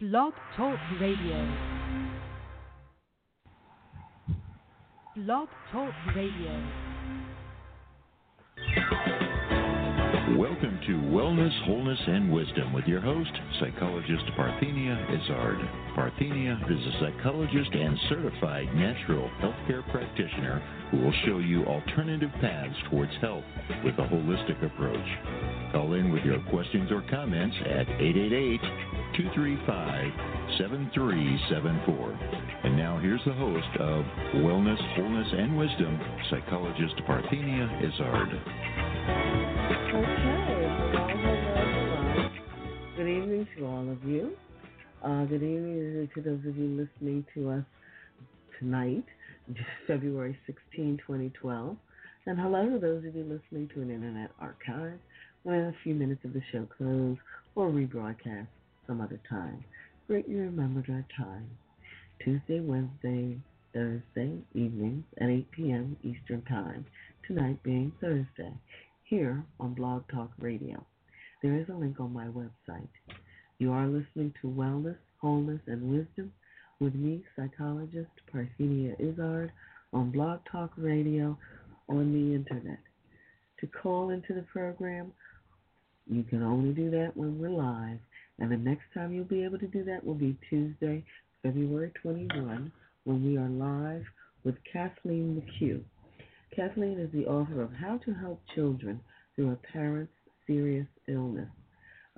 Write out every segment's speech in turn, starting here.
Blog Talk Radio. Blog Talk Radio. Welcome to Wellness, Wholeness, and Wisdom with your host, psychologist Parthenia Izzard. Parthenia is a psychologist and certified natural healthcare practitioner who will show you alternative paths towards health with a holistic approach. Call in with your questions or comments at 888 235 7374. And now here's the host of Wellness, Wholeness, and Wisdom, psychologist Parthenia Izzard. Okay. Good evening to all of you. Uh, good evening to those of you listening to us tonight, February 16, 2012. And hello to those of you listening to an internet archive when a few minutes of the show close or rebroadcast some other time. Greatly remembered our time. Tuesday, Wednesday, Thursday evenings at 8 p.m. Eastern Time. Tonight being Thursday here on Blog Talk Radio. There is a link on my website. You are listening to Wellness, Wholeness, and Wisdom with me, psychologist Parthenia Izzard, on Blog Talk Radio on the internet. To call into the program, you can only do that when we're live, and the next time you'll be able to do that will be Tuesday, February 21, when we are live with Kathleen McHugh. Kathleen is the author of How to Help Children Through a Parent's Serious Illness.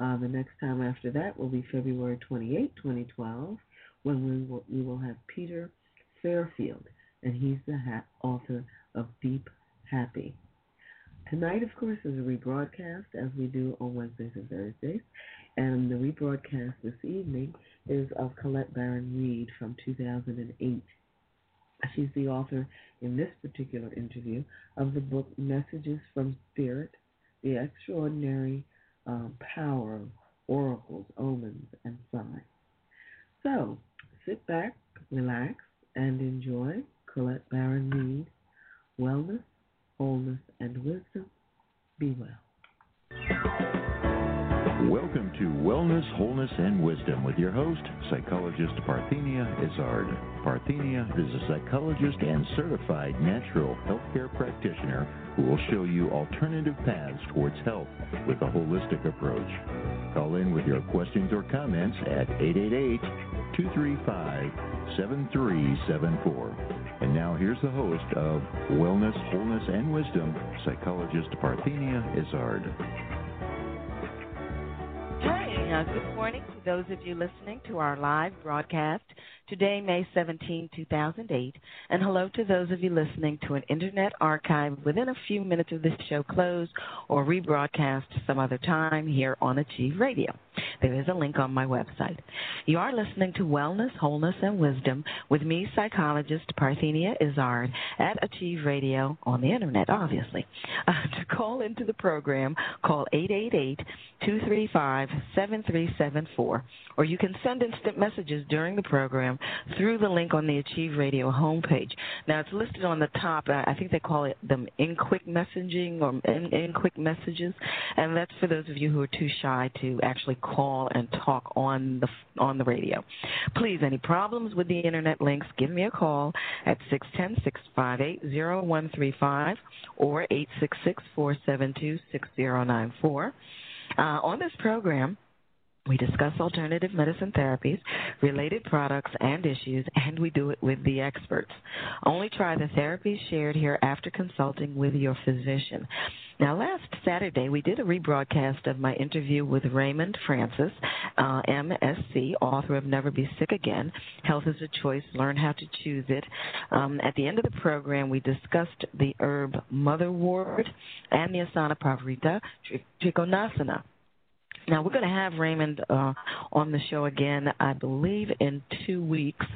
Uh, the next time after that will be February 28, 2012, when we will, we will have Peter Fairfield, and he's the ha- author of Deep Happy. Tonight, of course, is a rebroadcast, as we do on Wednesdays and Thursdays, and the rebroadcast this evening is of Colette Baron Reid from 2008. She's the author in this particular interview of the book Messages from Spirit The Extraordinary um, Power of Oracles, Omens, and Signs. So sit back, relax, and enjoy Colette Baron Reid Wellness, Wholeness, and Wisdom. Be well. Welcome to Wellness, Wholeness, and Wisdom with your host, psychologist Parthenia Izzard. Parthenia is a psychologist and certified natural healthcare practitioner who will show you alternative paths towards health with a holistic approach. Call in with your questions or comments at 888 235 7374. And now here's the host of Wellness, Wholeness, and Wisdom, psychologist Parthenia Izzard. Hi, uh, good morning those of you listening to our live broadcast today, May 17, 2008. And hello to those of you listening to an internet archive within a few minutes of this show close or rebroadcast some other time here on Achieve Radio. There is a link on my website. You are listening to Wellness, Wholeness, and Wisdom with me, psychologist Parthenia Izzard at Achieve Radio on the internet, obviously. Uh, to call into the program, call 888 235 7374, or you can send instant messages during the program through the link on the Achieve Radio homepage. Now, it's listed on the top. I think they call it them in quick messaging or in, in quick messages, and that's for those of you who are too shy to actually call and talk on the on the radio. Please, any problems with the internet links, give me a call at 610-658-0135 or 866-472-6094. Uh, on this program, We discuss alternative medicine therapies, related products, and issues, and we do it with the experts. Only try the therapies shared here after consulting with your physician. Now, last Saturday, we did a rebroadcast of my interview with Raymond Francis, uh, MSc, author of Never Be Sick Again Health is a Choice, Learn How to Choose It. Um, at the end of the program, we discussed the herb motherwort and the asana pavarita trikonasana. Now we're going to have Raymond uh, on the show again, I believe, in two weeks.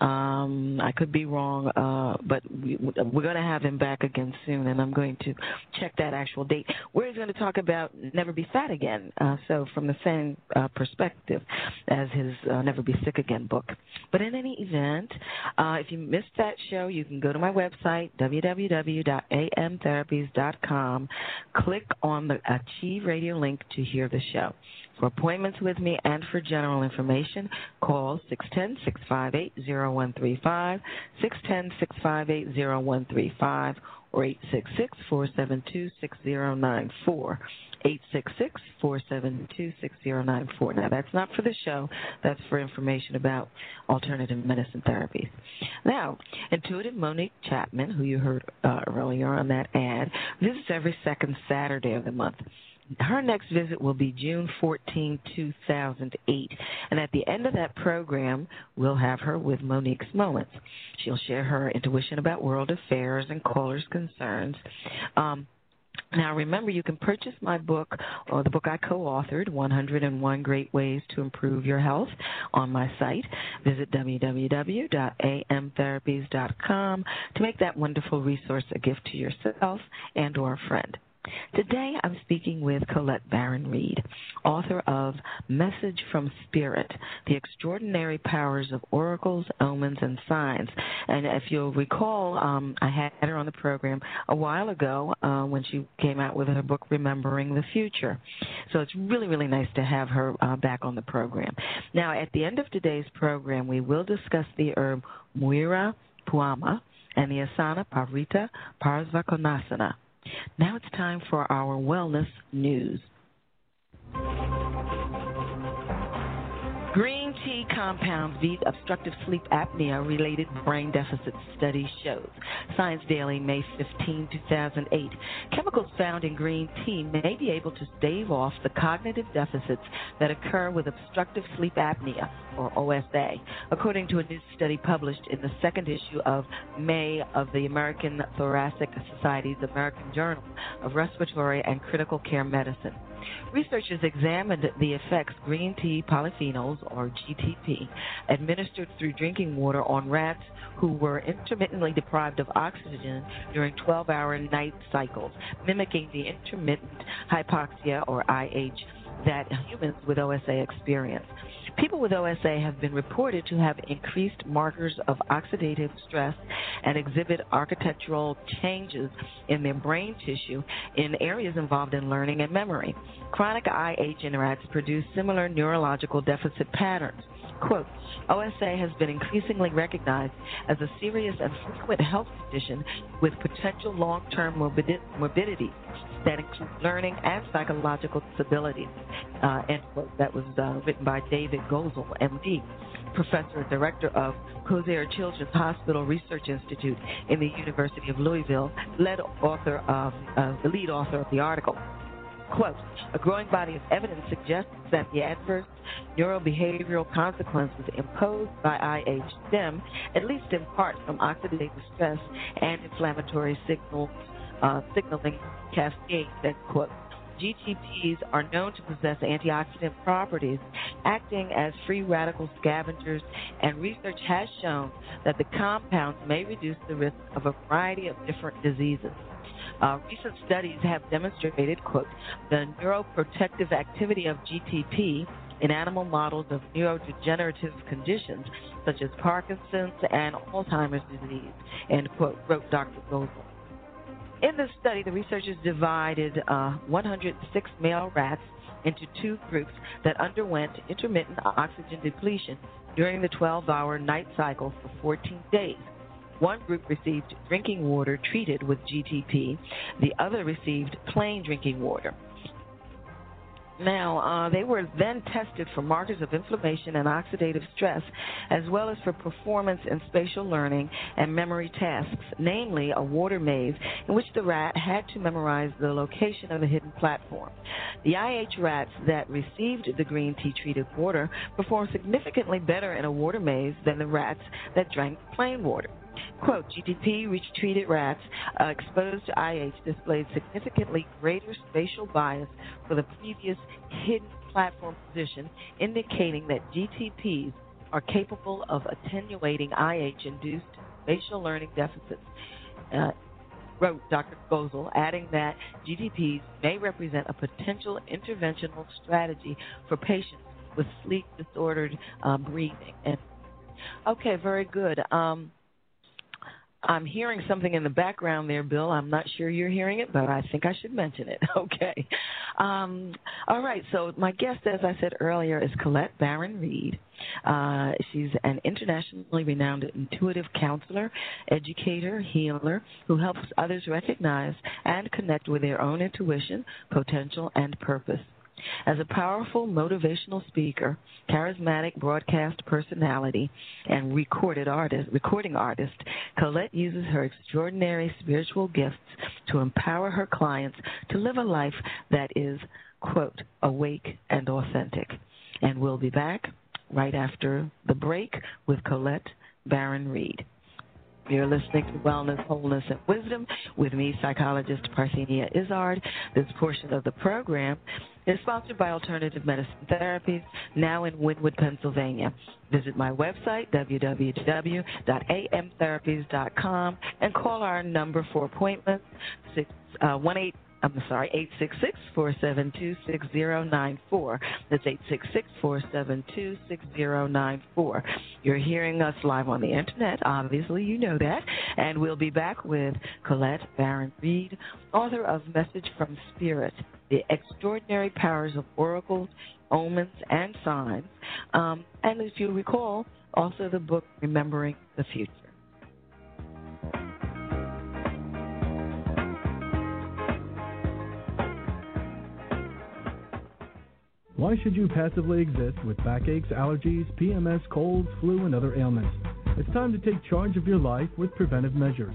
Um, I could be wrong, uh, but we, are going to have him back again soon, and I'm going to check that actual date. Where he's going to talk about Never Be Fat Again, uh, so from the same uh, perspective as his uh, Never Be Sick Again book. But in any event, uh, if you missed that show, you can go to my website www.amtherapies.com, click on the Achieve Radio link to hear the show. For appointments with me and for general information, call 610-658-0135, 610-658-0135, or 866-472-6094. 866-472-6094. Now, that's not for the show. That's for information about alternative medicine therapies. Now, Intuitive Monique Chapman, who you heard uh, earlier on that ad, visits every second Saturday of the month her next visit will be June 14, 2008. And at the end of that program, we'll have her with Monique's Moments. She'll share her intuition about world affairs and callers' concerns. Um, now, remember, you can purchase my book, or the book I co authored, 101 Great Ways to Improve Your Health, on my site. Visit www.amtherapies.com to make that wonderful resource a gift to yourself and or a friend. Today I'm speaking with Colette Baron Reid, author of Message from Spirit The Extraordinary Powers of Oracles, Omens, and Signs. And if you'll recall, um, I had her on the program a while ago uh, when she came out with her book, Remembering the Future. So it's really, really nice to have her uh, back on the program. Now, at the end of today's program, we will discuss the herb Muira Puama and the asana Pavarita Parsvakonasana. Now it's time for our wellness news. Green tea compounds beat obstructive sleep apnea related brain deficit study shows. Science Daily, May 15, 2008. Chemicals found in green tea may be able to stave off the cognitive deficits that occur with obstructive sleep apnea, or OSA, according to a new study published in the second issue of May of the American Thoracic Society's American Journal of Respiratory and Critical Care Medicine. Researchers examined the effects green tea polyphenols, or GTP, administered through drinking water on rats who were intermittently deprived of oxygen during 12 hour night cycles, mimicking the intermittent hypoxia, or IH, that humans with OSA experience. People with OSA have been reported to have increased markers of oxidative stress and exhibit architectural changes in their brain tissue in areas involved in learning and memory. Chronic IH interacts produce similar neurological deficit patterns. Quote, OSA has been increasingly recognized as a serious and frequent health condition with potential long term morbidity that include learning and psychological disabilities. Uh, and that was uh, written by David Gozal, MD, professor and director of Kosair Children's Hospital Research Institute in the University of Louisville, led author of uh, the lead author of the article. Quote, a growing body of evidence suggests that the adverse neurobehavioral consequences imposed by IH stem, at least in part, from oxidative stress and inflammatory signals uh, signaling cascade, quote. GTPs are known to possess antioxidant properties, acting as free radical scavengers, and research has shown that the compounds may reduce the risk of a variety of different diseases. Uh, recent studies have demonstrated, quote, the neuroprotective activity of GTP in animal models of neurodegenerative conditions such as Parkinson's and Alzheimer's disease, end quote, wrote Dr. Gozal. In this study, the researchers divided uh, 106 male rats into two groups that underwent intermittent oxygen depletion during the 12 hour night cycle for 14 days. One group received drinking water treated with GTP, the other received plain drinking water. Now, uh, they were then tested for markers of inflammation and oxidative stress, as well as for performance in spatial learning and memory tasks, namely a water maze in which the rat had to memorize the location of a hidden platform. The IH rats that received the green tea treated water performed significantly better in a water maze than the rats that drank plain water. Quote, GTP treated rats uh, exposed to IH displayed significantly greater spatial bias for the previous hidden platform position, indicating that GTPs are capable of attenuating IH-induced spatial learning deficits. Uh, wrote Dr. Gozal, adding that GTPs may represent a potential interventional strategy for patients with sleep disordered uh, breathing. And okay, very good. Um, I'm hearing something in the background there, Bill. I'm not sure you're hearing it, but I think I should mention it. Okay. Um, all right. So my guest, as I said earlier, is Colette Baron Reid. Uh, she's an internationally renowned intuitive counselor, educator, healer who helps others recognize and connect with their own intuition, potential, and purpose. As a powerful motivational speaker, charismatic broadcast personality, and recorded artist, recording artist, Colette uses her extraordinary spiritual gifts to empower her clients to live a life that is, quote, awake and authentic. And we'll be back right after the break with Colette Baron Reid. You're listening to Wellness, Wholeness, and Wisdom with me, psychologist Parthenia Izzard. This portion of the program is sponsored by Alternative Medicine Therapies, now in Wynnewood, Pennsylvania. Visit my website, www.amtherapies.com, and call our number for appointments, six, uh, 1 I'm sorry, 866 472 6094. That's 866 472 6094. You're hearing us live on the internet. Obviously, you know that. And we'll be back with Colette Baron Reid, author of Message from Spirit The Extraordinary Powers of Oracles, Omens, and Signs. Um, and if you recall, also the book Remembering the Future. Why should you passively exist with backaches, allergies, PMS, colds, flu, and other ailments? It's time to take charge of your life with preventive measures.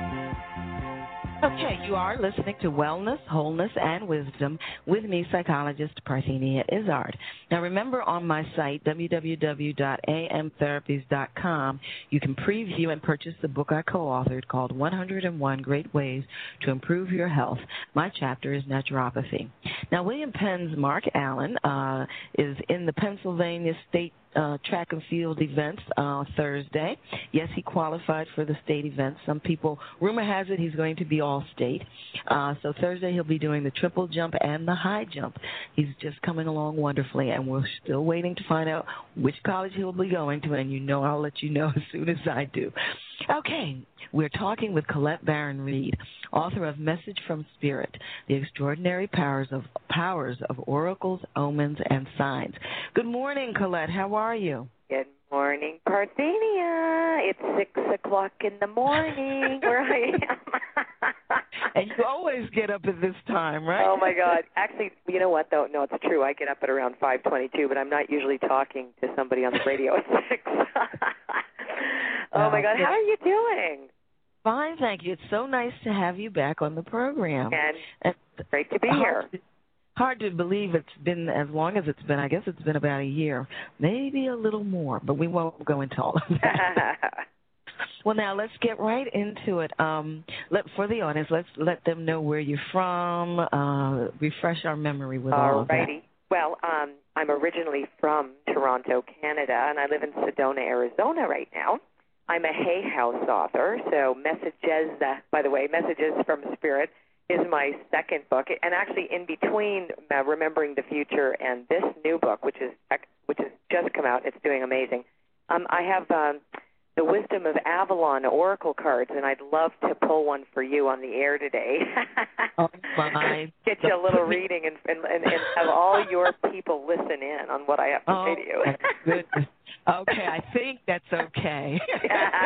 Okay, you are listening to Wellness, Wholeness, and Wisdom with me, psychologist Parthenia Izzard. Now, remember on my site, www.amtherapies.com, you can preview and purchase the book I co authored called 101 Great Ways to Improve Your Health. My chapter is naturopathy. Now, William Penn's Mark Allen uh, is in the Pennsylvania State uh, track and field events uh, Thursday. Yes, he qualified for the state events. Some people, rumor has it, he's going to be all state. Uh, so Thursday he'll be doing the triple jump and the high jump. He's just coming along wonderfully, and we're still waiting to find out which college he'll be going to. And you know, I'll let you know as soon as I do. Okay, we're talking with Colette Baron Reid, author of Message from Spirit: The Extraordinary Powers of Powers of Oracles, Omens, and Signs. Good morning, Colette. How are you? Good morning, Parthenia. It's six o'clock in the morning where I am. and you always get up at this time, right? Oh my God! Actually, you know what? Though, no, it's true. I get up at around five twenty-two, but I'm not usually talking to somebody on the radio at six. oh my God! How are you doing? Fine, thank you. It's so nice to have you back on the program. And, and great to be hard, here. Hard to believe it's been as long as it's been. I guess it's been about a year, maybe a little more, but we won't go into all of that. Well, now let's get right into it. Um, let for the audience, let's let them know where you're from. Uh, refresh our memory with all of that. Alrighty. Well, um, I'm originally from Toronto, Canada, and I live in Sedona, Arizona right now. I'm a Hay House author, so Messages, by the way, Messages from Spirit is my second book, and actually in between uh, Remembering the Future and this new book, which is which has just come out, it's doing amazing. Um, I have um, the Wisdom of Avalon Oracle cards, and I'd love to pull one for you on the air today. oh my! Get you a little reading and, and and and have all your people listen in on what I have to oh, say to you. goodness. Okay, I think that's okay.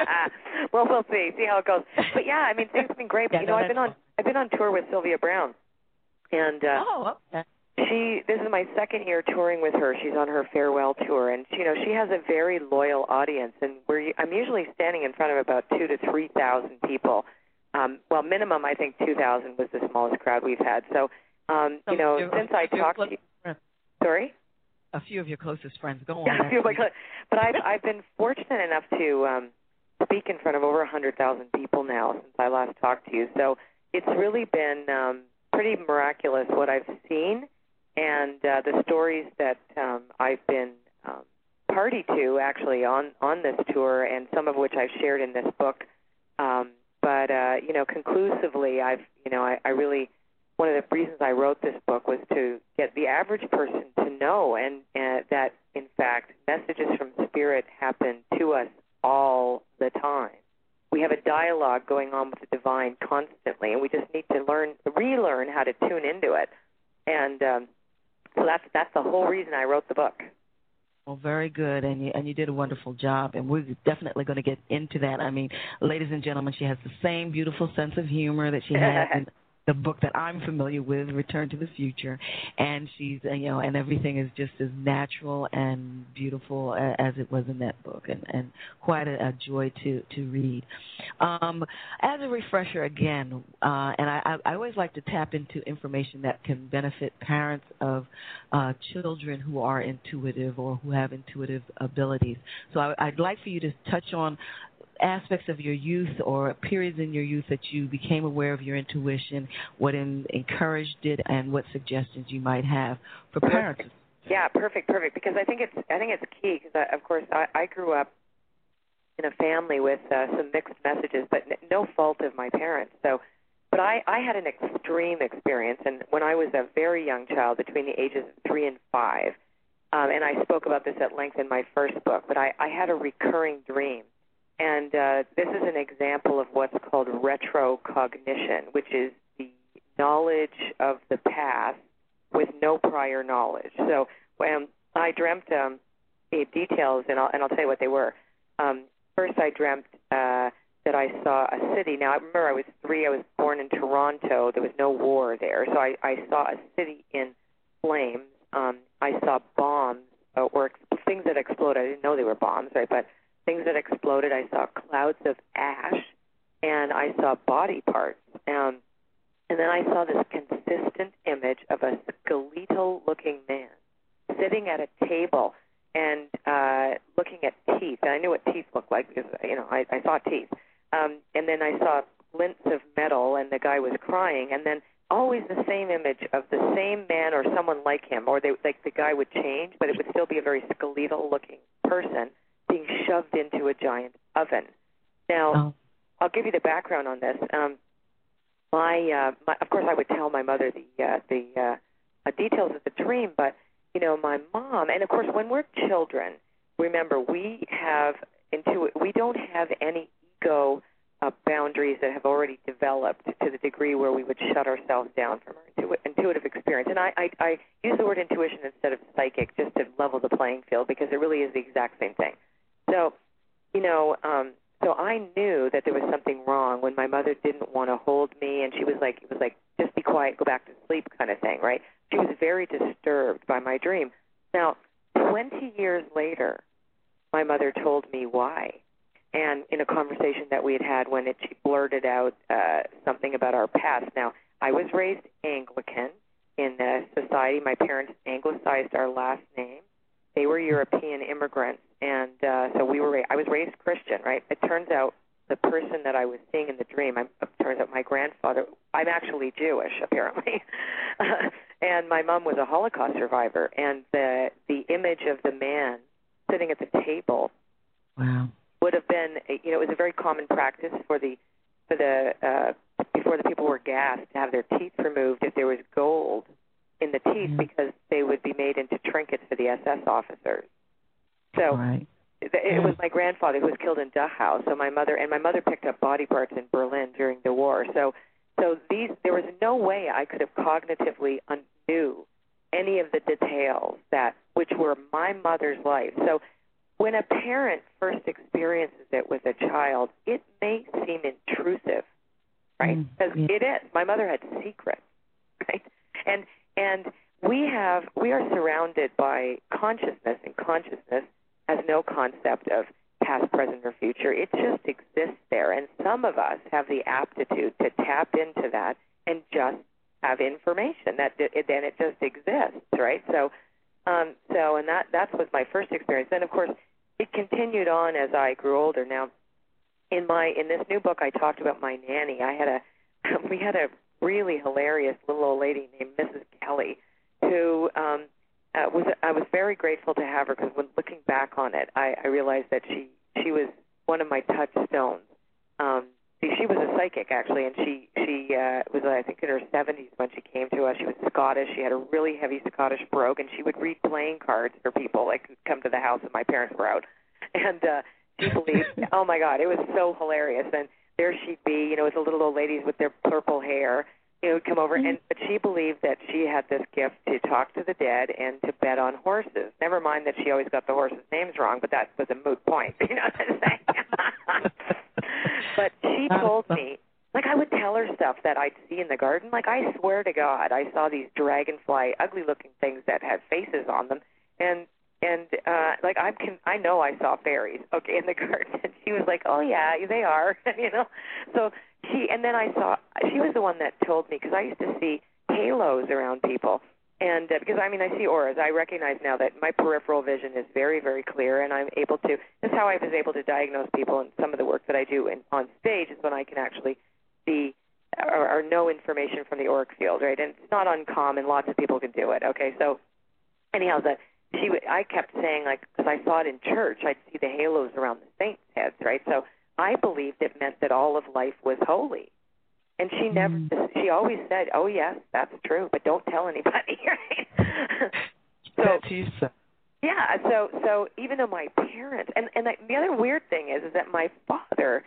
well, we'll see. See how it goes. But yeah, I mean, things have been great. But Yeah, you no, know, I've been on I've been on tour with Sylvia Browne, and uh, oh, okay. She this is my second year touring with her she's on her farewell tour and you know she has a very loyal audience and we're i'm usually standing in front of about two to three thousand people um well minimum i think two thousand was the smallest crowd we've had so um you know since i talked to you friends. sorry A few of your closest friends. Go on. yeah, I feel that's- like but i've i've been fortunate enough to um speak in front of over a hundred thousand people now since i last talked to you so it's really been um pretty miraculous what i've seen and uh, the stories that um, I've been um, party to actually on on this tour, and some of which I've shared in this book. Um, but uh, you know, conclusively, I've you know, I, I really one of the reasons I wrote this book was to get the average person to know, and uh, that in fact, messages from spirit happen to us all the time. We have a dialogue going on with the divine constantly, and we just need to learn, relearn how to tune into it. And um, so that's that's the whole reason I wrote the book. Well, very good, and you and you did a wonderful job, and we're definitely going to get into that. I mean, ladies and gentlemen, she has the same beautiful sense of humor that she has in the book that I'm familiar with, Return to the Future, and she's uh, you know, and everything is just as natural and beautiful as it was in that book, and and quite a, a joy to to read. Um, as a refresher, again, uh, and I I always like to tap into information that can benefit parents of uh, children who are intuitive or who have intuitive abilities. So I, I'd like for you to touch on aspects of your youth or periods in your youth that you became aware of your intuition, what in, encouraged it, and what suggestions you might have for parents. Yeah, perfect, perfect. Because I think it's I think it's key. Because of course I, I grew up in a family with uh, some mixed messages, but n- no fault of my parents. So, but I I had an extreme experience, and when I was a very young child, between the ages of three and five, um, and I spoke about this at length in my first book. But I I had a recurring dream, and uh, this is an example of what's called retrocognition, which is the knowledge of the past with no prior knowledge. So when I dreamt um, the details, and I'll, and I'll tell you what they were. Um, first, I dreamt uh, that I saw a city. Now, I remember I was three. I was born in Toronto. There was no war there, so I, I saw a city in flames. Um, I saw bombs uh, or ex- things that exploded. I didn't know they were bombs, right? But things that exploded. I saw clouds of ash, and I saw body parts. Um, and then I saw this consistent image of a skeletal looking man sitting at a table and uh, looking at teeth. And I knew what teeth looked like because, you know, I, I saw teeth. Um, and then I saw glints of metal, and the guy was crying. And then always the same image of the same man or someone like him, or they, like the guy would change, but it would still be a very skeletal looking person being shoved into a giant oven. Now, Oh. I'll give you the background on this. Um, my, uh, my, of course, I would tell my mother the uh, the uh, uh, details of the dream, but you know, my mom, and of course, when we're children, remember we have intu- we don't have any ego uh, boundaries that have already developed to the degree where we would shut ourselves down from our intu- intuitive experience. And I, I, I use the word intuition instead of psychic just to level the playing field because it really is the exact same thing. So, you know, um, so I knew that there was something wrong when my mother didn't want to hold me, and she was like, it was like, just be quiet, go back to sleep, kind of thing, right? She was very disturbed by my dream. Now, 20 years later, my mother told me why. And in a conversation that we had had when it, she blurted out uh, something about our past. Now, I was raised Anglican in the society. My parents anglicized our last name. They were European immigrants, and uh, so we were. Ra- I was raised Christian, right? It turns out the person that I was seeing in the dream, I'm, it turns out my grandfather. I'm actually Jewish, apparently, and my mom was a Holocaust survivor. And the the image of the man sitting at the table, wow, would have been. You know, it was a very common practice for the for the uh, before the people were gassed to have their teeth removed if there was gold in the teeth mm-hmm. because they would be made into trinkets for the SS officers. So right. it, it was my grandfather who was killed in Dachau. So my mother and my mother picked up body parts in Berlin during the war. So so these there was no way I could have cognitively unknew any of the details that which were my mother's life. So when a parent first experiences it with a child, it may seem intrusive, right? Mm, Because yeah. it is. My mother had secrets, right? And and we have we are surrounded by consciousness, and consciousness has no concept of past, present, or future. It just exists there, and some of us have the aptitude to tap into that and just have information that then it just exists, right? So, um, so and that that was my first experience. Then, of course, it continued on as I grew older. Now, in my in this new book, I talked about my nanny. I had a we had a really hilarious little old lady named Mrs. Kelly, who um, uh, was I was very grateful to have her because when looking back on it, I, I realized that she she was one of my touchstones. Um, see, she was a psychic actually, and she she uh, was I think in her 70s when she came to us. She was Scottish. She had a really heavy Scottish brogue, and she would read playing cards for people like who'd come to the house, and my parents were out, and uh, she believed. oh my God, it was so hilarious. And there she'd be, you know, with the little old ladies with their purple hair, know, would come over, and but she believed that she had this gift to talk to the dead and to bet on horses. Never mind that she always got the horses' names wrong, but that was a moot point. You know what I'm saying? but she told me, like I would tell her stuff that I'd see in the garden. Like I swear to God, I saw these dragonfly, ugly-looking things that had faces on them, and and uh like I can I know I saw fairies okay in the garden. She was like oh yeah they are you know? So she and then I saw she was the one that told me because I used to see halos around people. And uh, because I mean I see auras. I recognize now that my peripheral vision is very very clear and I'm able to this is how I was able to diagnose people and some of the work that I do in, on stage is when I can actually see or, or know information from the auric field right? And it's not uncommon. Lots of people can do it okay? So anyhow that she would, I kept saying like because I saw it in church, I'd see the halos around the saints' heads, right? So I believed it meant that all of life was holy. And she never, mm. she always said, "Oh yes, that's true, but don't tell anybody." Right? so That's you said. yeah, so so even though my parents and and the, the other weird thing is is that my father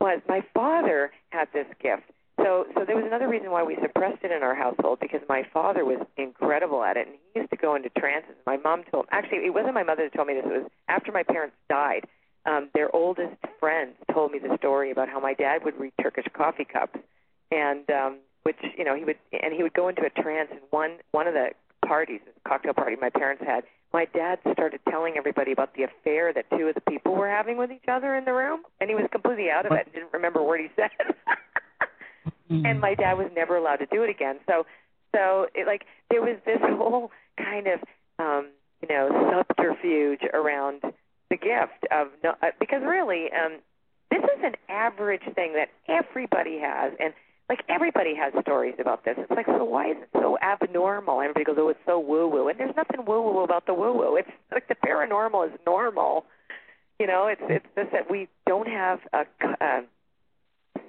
was my father had this gift. So so there was another reason why we suppressed it in our household because my father was incredible at it and he used to go into trances. My mom told actually it wasn't my mother that told me this, it was after my parents died. Um their oldest friends told me the story about how my dad would read Turkish coffee cups and um which you know he would and he would go into a trance and one one of the parties, this cocktail party my parents had, my dad started telling everybody about the affair that two of the people were having with each other in the room, and he was completely out of it and didn't remember what he said. and my dad was never allowed to do it again. So, so it, like there was this whole kind of um, you know subterfuge around the gift of no, uh, because really um, this is an average thing that everybody has, and like everybody has stories about this. It's like, so why is it so abnormal? Everybody goes, oh, it's so woo woo, and there's nothing woo woo about the woo woo. It's like the paranormal is normal. You know, it's it's just that we don't have a, a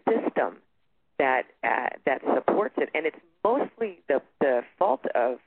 system that uh, that supports it, and it's mostly the the fault of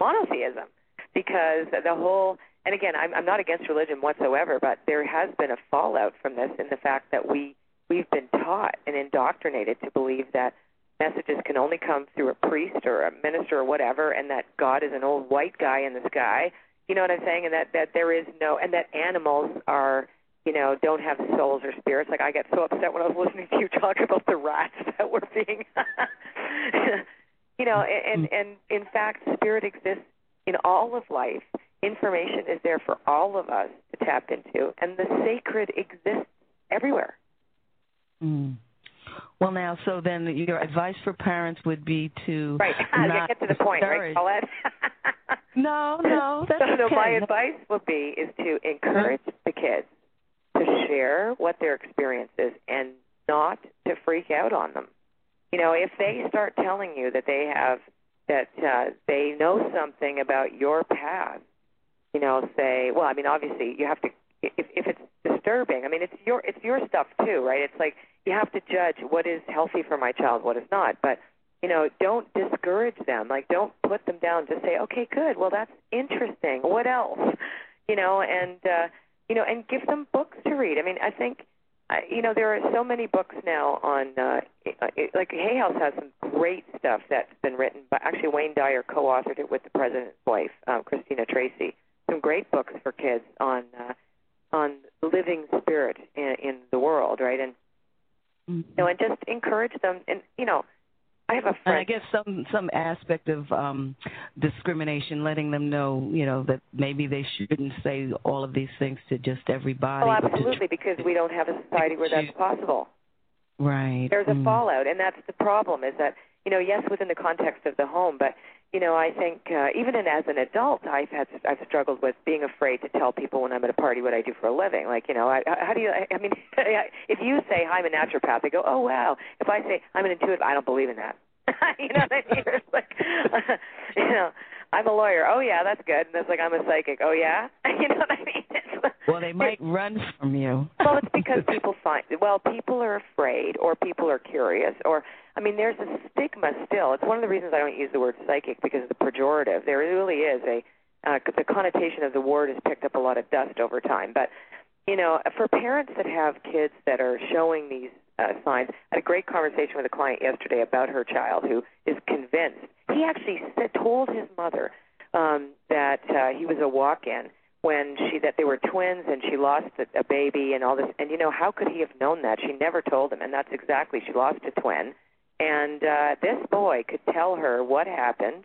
monotheism because the whole. And again, I'm, I'm not against religion whatsoever, but there has been a fallout from this in the fact that we we've been taught and indoctrinated to believe that messages can only come through a priest or a minister or whatever, and that God is an old white guy in the sky. You know what I'm saying? And that that there is no, and that animals are, you know, don't have souls or spirits. Like I get so upset when I was listening to you talk about the rats that were being, you know, and and in fact, spirit exists in all of life. Information is there for all of us to tap into, and the sacred exists everywhere. Mm. Well, now, so then your advice for parents would be to right. not get to the point, right, discourage- Paulette? No, no, that's so, no, okay. my advice would be is to encourage the kids to share what their experience is and not to freak out on them. You know, if they start telling you that they have that uh, they know something about your past, you know, say, well, I mean, obviously you have to if if it's disturbing. I mean, it's your it's your stuff too, right? It's like you have to judge what is healthy for my child, what is not. But you know, don't discourage them. Like, don't put them down. Just say, okay, good. Well, that's interesting. What else? You know, and uh, you know, and give them books to read. I mean, I think. You know, there are so many books now on, uh, like Hay House has some great stuff that's been written. But actually, Wayne Dyer co-authored it with the president's wife, um, Kristina Tracy. Some great books for kids on uh, on living spirit in, in the world, right? And mm-hmm. you know, and just encourage them. And you know, I have a friend. And I guess some some aspect of um discrimination, letting them know, you know, that maybe they shouldn't say all of these things to just everybody. Oh, absolutely, because we don't have a society where that's possible. Right. There's a mm. fallout, and that's the problem. Is that you know, yes, within the context of the home, but you know, I think uh, even in, as an adult, I've had I've struggled with being afraid to tell people when I'm at a party what I do for a living. Like, you know, I, how do you? I, I mean, if you say I'm a naturopath, they go, oh wow. If I say I'm an intuitive, I don't believe in that. you know what I mean? It's like, uh, you know, I'm a lawyer. Oh yeah, that's good. And it's like I'm a psychic. Oh yeah, you know what I mean? It's, well, they might run from you. well, it's because people find well, people are afraid, or people are curious, or I mean, there's a stigma still. It's one of the reasons I don't use the word psychic because of the pejorative. There really is a uh, the connotation of the word has picked up a lot of dust over time. But you know, for parents that have kids that are showing these uh, signs, I had a great conversation with a client yesterday about her child who is convinced. He actually said, told his mother um, that uh, he was a walk-in when she that they were twins and she lost a, a baby and all this. And you know, how could he have known that? She never told him, and that's exactly she lost a twin and uh, this boy could tell her what happened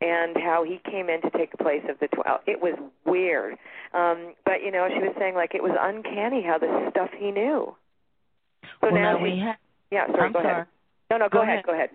and how he came in to take the place of the 12. It was weird. Um, but, you know, she was saying, like, it was uncanny how this stuff he knew. So well, now, now we have. Yeah, sorry, I'm go sorry. ahead. No, no, go, go ahead. ahead. Go ahead.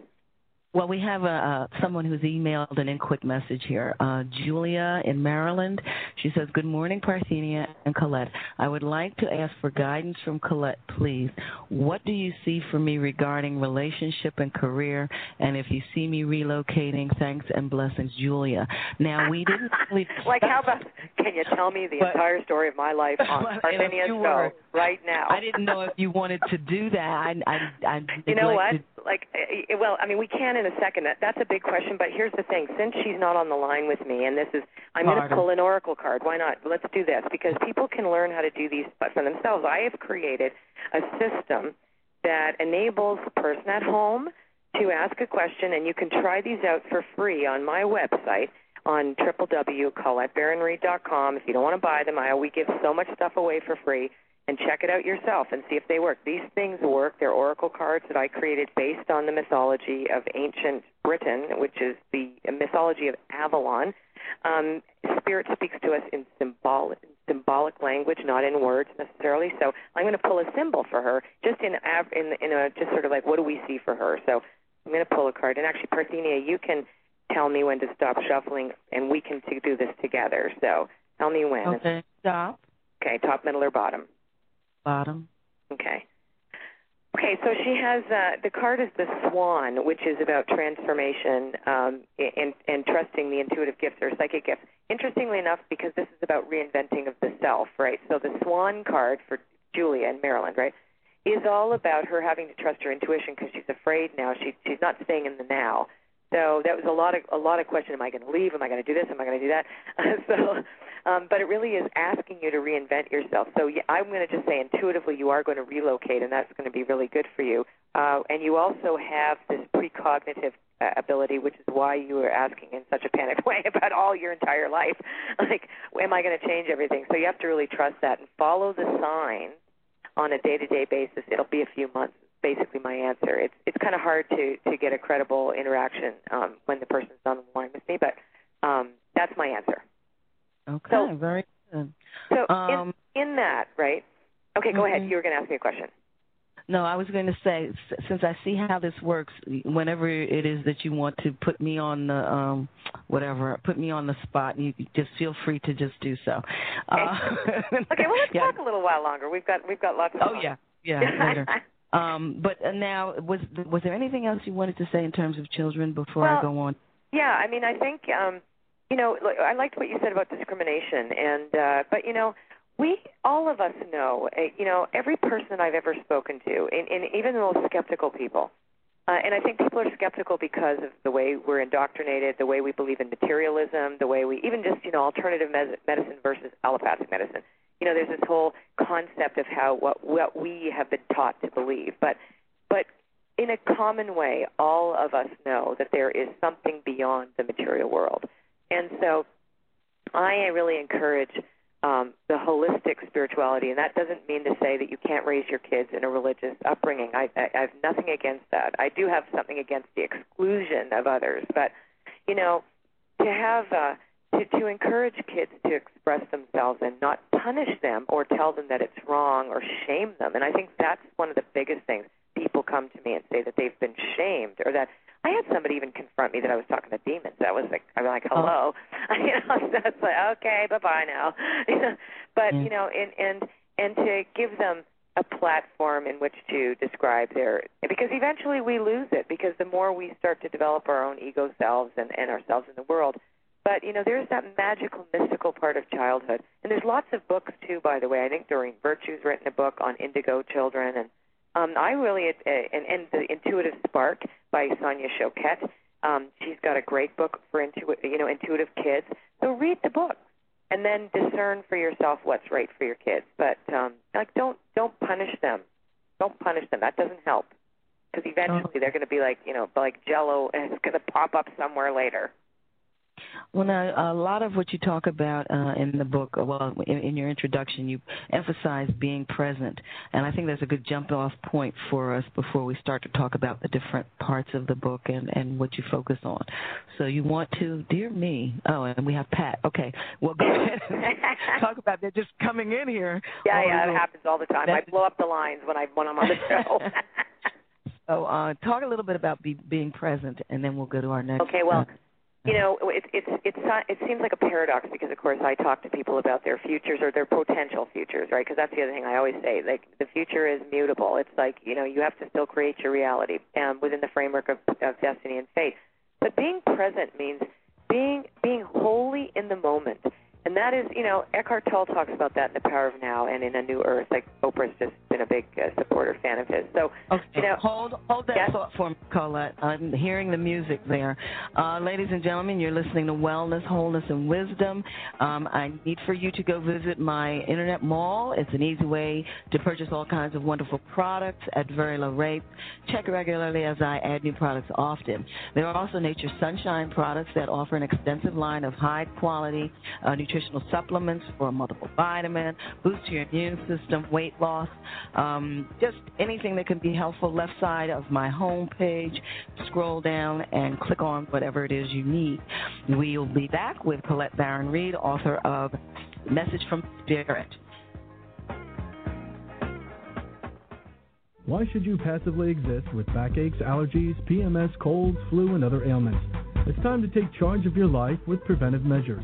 Well, we have uh, someone who's emailed an in quick message here. Uh, Julia in Maryland. She says, Good morning, Parthenia and Colette. I would like to ask for guidance from Colette, please. What do you see for me regarding relationship and career? And if you see me relocating, thanks and blessings, Julia. Now, we didn't really. like, how about, can you tell me the but, entire story of my life on Parthenia Show right now? I didn't know if you wanted to do that. I, I, I you know what? Like, eh, eh, well, I mean, we can in a second. That, that's a big question, but here's the thing: since she's not on the line with me, and this is, I'm going to pull an oracle card. Why not? Let's do this because people can learn how to do these for themselves. I have created a system that enables the person at home to ask a question, and you can try these out for free on my website on www.colettebaronreid.com. If you don't want to buy them, I we give so much stuff away for free and check it out yourself and see if they work. These things work. They're oracle cards that I created based on the mythology of ancient Britain, which is the mythology of Avalon. Um, Spirit speaks to us in symbolic symbolic language, not in words necessarily. So I'm going to pull a symbol for her, just in in in a just sort of like what do we see for her. So I'm going to pull a card, and actually, Parthenia, you can tell me when to stop shuffling, and we can do this together. So tell me when. Okay, stop. Okay, top, middle, or bottom bottom. Okay. Okay, so she has uh, the card is the Swan, which is about transformation um, and, and trusting the intuitive gifts or psychic gifts. Interestingly enough, because this is about reinventing of the self, right? So the Swan card for Julia in Maryland, right, is all about her having to trust her intuition because she's afraid now. She, she's not staying in the now. So that was a lot of a lot of question. Am I going to leave? Am I going to do this? Am I going to do that? so um, but it really is asking you to reinvent yourself. So yeah, I'm going to just say intuitively you are going to relocate, and that's going to be really good for you. Uh, and you also have this precognitive uh, ability, which is why you are asking in such a panicked way about all your entire life. like, am I going to change everything? So you have to really trust that and follow the signs on a day-to-day basis. It'll be a few months. Basically, my answer. It's it's kind of hard to to get a credible interaction um, when the person's on the line with me, but um, that's my answer. Okay, so, very good. So um, in, in that, right? Okay, go mm-hmm. ahead. You were going to ask me a question. No, I was going to say since I see how this works, whenever it is that you want to put me on the um whatever, put me on the spot, you just feel free to just do so. Okay, uh, okay well let's yeah. talk a little while longer. We've got we've got lots of Oh yeah. Yeah, later. Um, but uh, now, was was there anything else you wanted to say in terms of children before well, I go on? Yeah, I mean, I think um, you know, I liked what you said about discrimination, and uh, but you know, we all of us know, uh, you know, every person I've ever spoken to, and, and even the most skeptical people. Uh, and I think people are skeptical because of the way we're indoctrinated, the way we believe in materialism, the way we even just you know alternative med- medicine versus allopathic medicine you know, there's this whole concept of how what what we have been taught to believe, but but in a common way, all of us know that there is something beyond the material world, and so I really encourage um, the holistic spirituality, and that doesn't mean to say that you can't raise your kids in a religious upbringing. I, I, I have nothing against that. I do have something against the exclusion of others, but you know, to have uh, to, to encourage kids to express themselves and not punish them or tell them that it's wrong or shame them. And I think that's one of the biggest things. People come to me and say that they've been shamed or that I had somebody even confront me that I was talking to demons. That was like I'm like, hello, oh. you know. So it's like, okay, bye bye now. but you know, and and and to give them a platform in which to describe their because eventually we lose it because the more we start to develop our own ego selves and, and ourselves in the world, but you know, there's that magical, mystical part of childhood, and there's lots of books too. By the way, I think Doreen Virtue's written a book on indigo children, and um, I really uh, and, and the Intuitive Spark by Sonia Choquette. Um, she's got a great book for intuitive, you know, intuitive kids. So read the book, and then discern for yourself what's right for your kids. But um, like, don't don't punish them. Don't punish them. That doesn't help because eventually they're going to be like, you know, like Jello, and it's going to pop up somewhere later. Well, now a lot of what you talk about uh, in the book, well, in, in your introduction, you emphasize being present, and I think that's a good jump-off point for us before we start to talk about the different parts of the book and and what you focus on. So you want to, dear me. Oh, and we have Pat. Okay, well, go ahead and talk about that. Just coming in here. Yeah, yeah, it happens all the time. I blow up the lines when I when I'm on the show. so, uh, talk a little bit about be, being present, and then we'll go to our next. Okay, well. You know, it, it's it's it seems like a paradox because, of course, I talk to people about their futures or their potential futures, right? Because that's the other thing I always say. Like the future is mutable. It's like you know you have to still create your reality um, within the framework of, of destiny and fate. But being present means being being wholly in the moment and that is, you know, Eckhart Tolle talks about that in The Power of Now and in A New Earth. Like Oprah's just been a big uh, supporter fan of his. So, okay. you know, hold hold that yes. thought for me, Colette. I'm hearing the music there. Uh, ladies and gentlemen, you're listening to Wellness, Wholeness, and Wisdom. Um, I need for you to go visit my internet mall. It's an easy way to purchase all kinds of wonderful products at very low rates. Check regularly as I add new products often. There are also Nature Sunshine products that offer an extensive line of high quality uh, nutrition nutritional supplements for a multiple vitamin, boost your immune system, weight loss, um, just anything that can be helpful. Left side of my home page, scroll down and click on whatever it is you need. We'll be back with Colette Baron Reid, author of Message from Spirit. Why should you passively exist with backaches, allergies, PMS, colds, flu, and other ailments? It's time to take charge of your life with preventive measures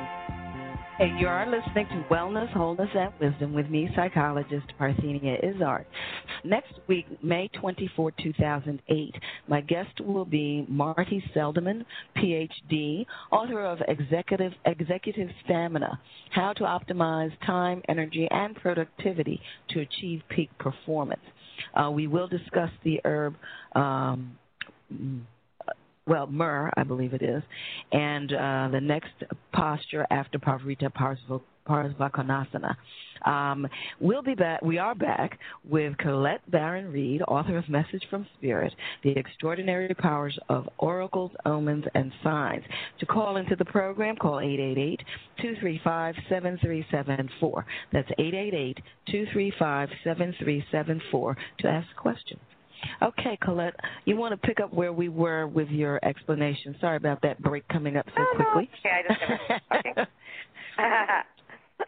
Hey, you are listening to Wellness, Wholeness, and Wisdom with me, psychologist Parthenia Izzard. Next week, May 24, 2008, my guest will be Marty Seldman, PhD, author of Executive, Executive Stamina How to Optimize Time, Energy, and Productivity to Achieve Peak Performance. Uh, we will discuss the herb. Um, well, myrrh, I believe it is, and uh, the next posture after Parivrtta Parsvakonasana. Um, we'll be back. We are back with Colette Baron Reid, author of Message from Spirit: The Extraordinary Powers of Oracles, Omens, and Signs. To call into the program, call 888-235-7374. That's 888-235-7374 to ask questions. Okay, Colette, you want to pick up where we were with your explanation. Sorry about that break coming up so oh, quickly. No. Okay, I just okay.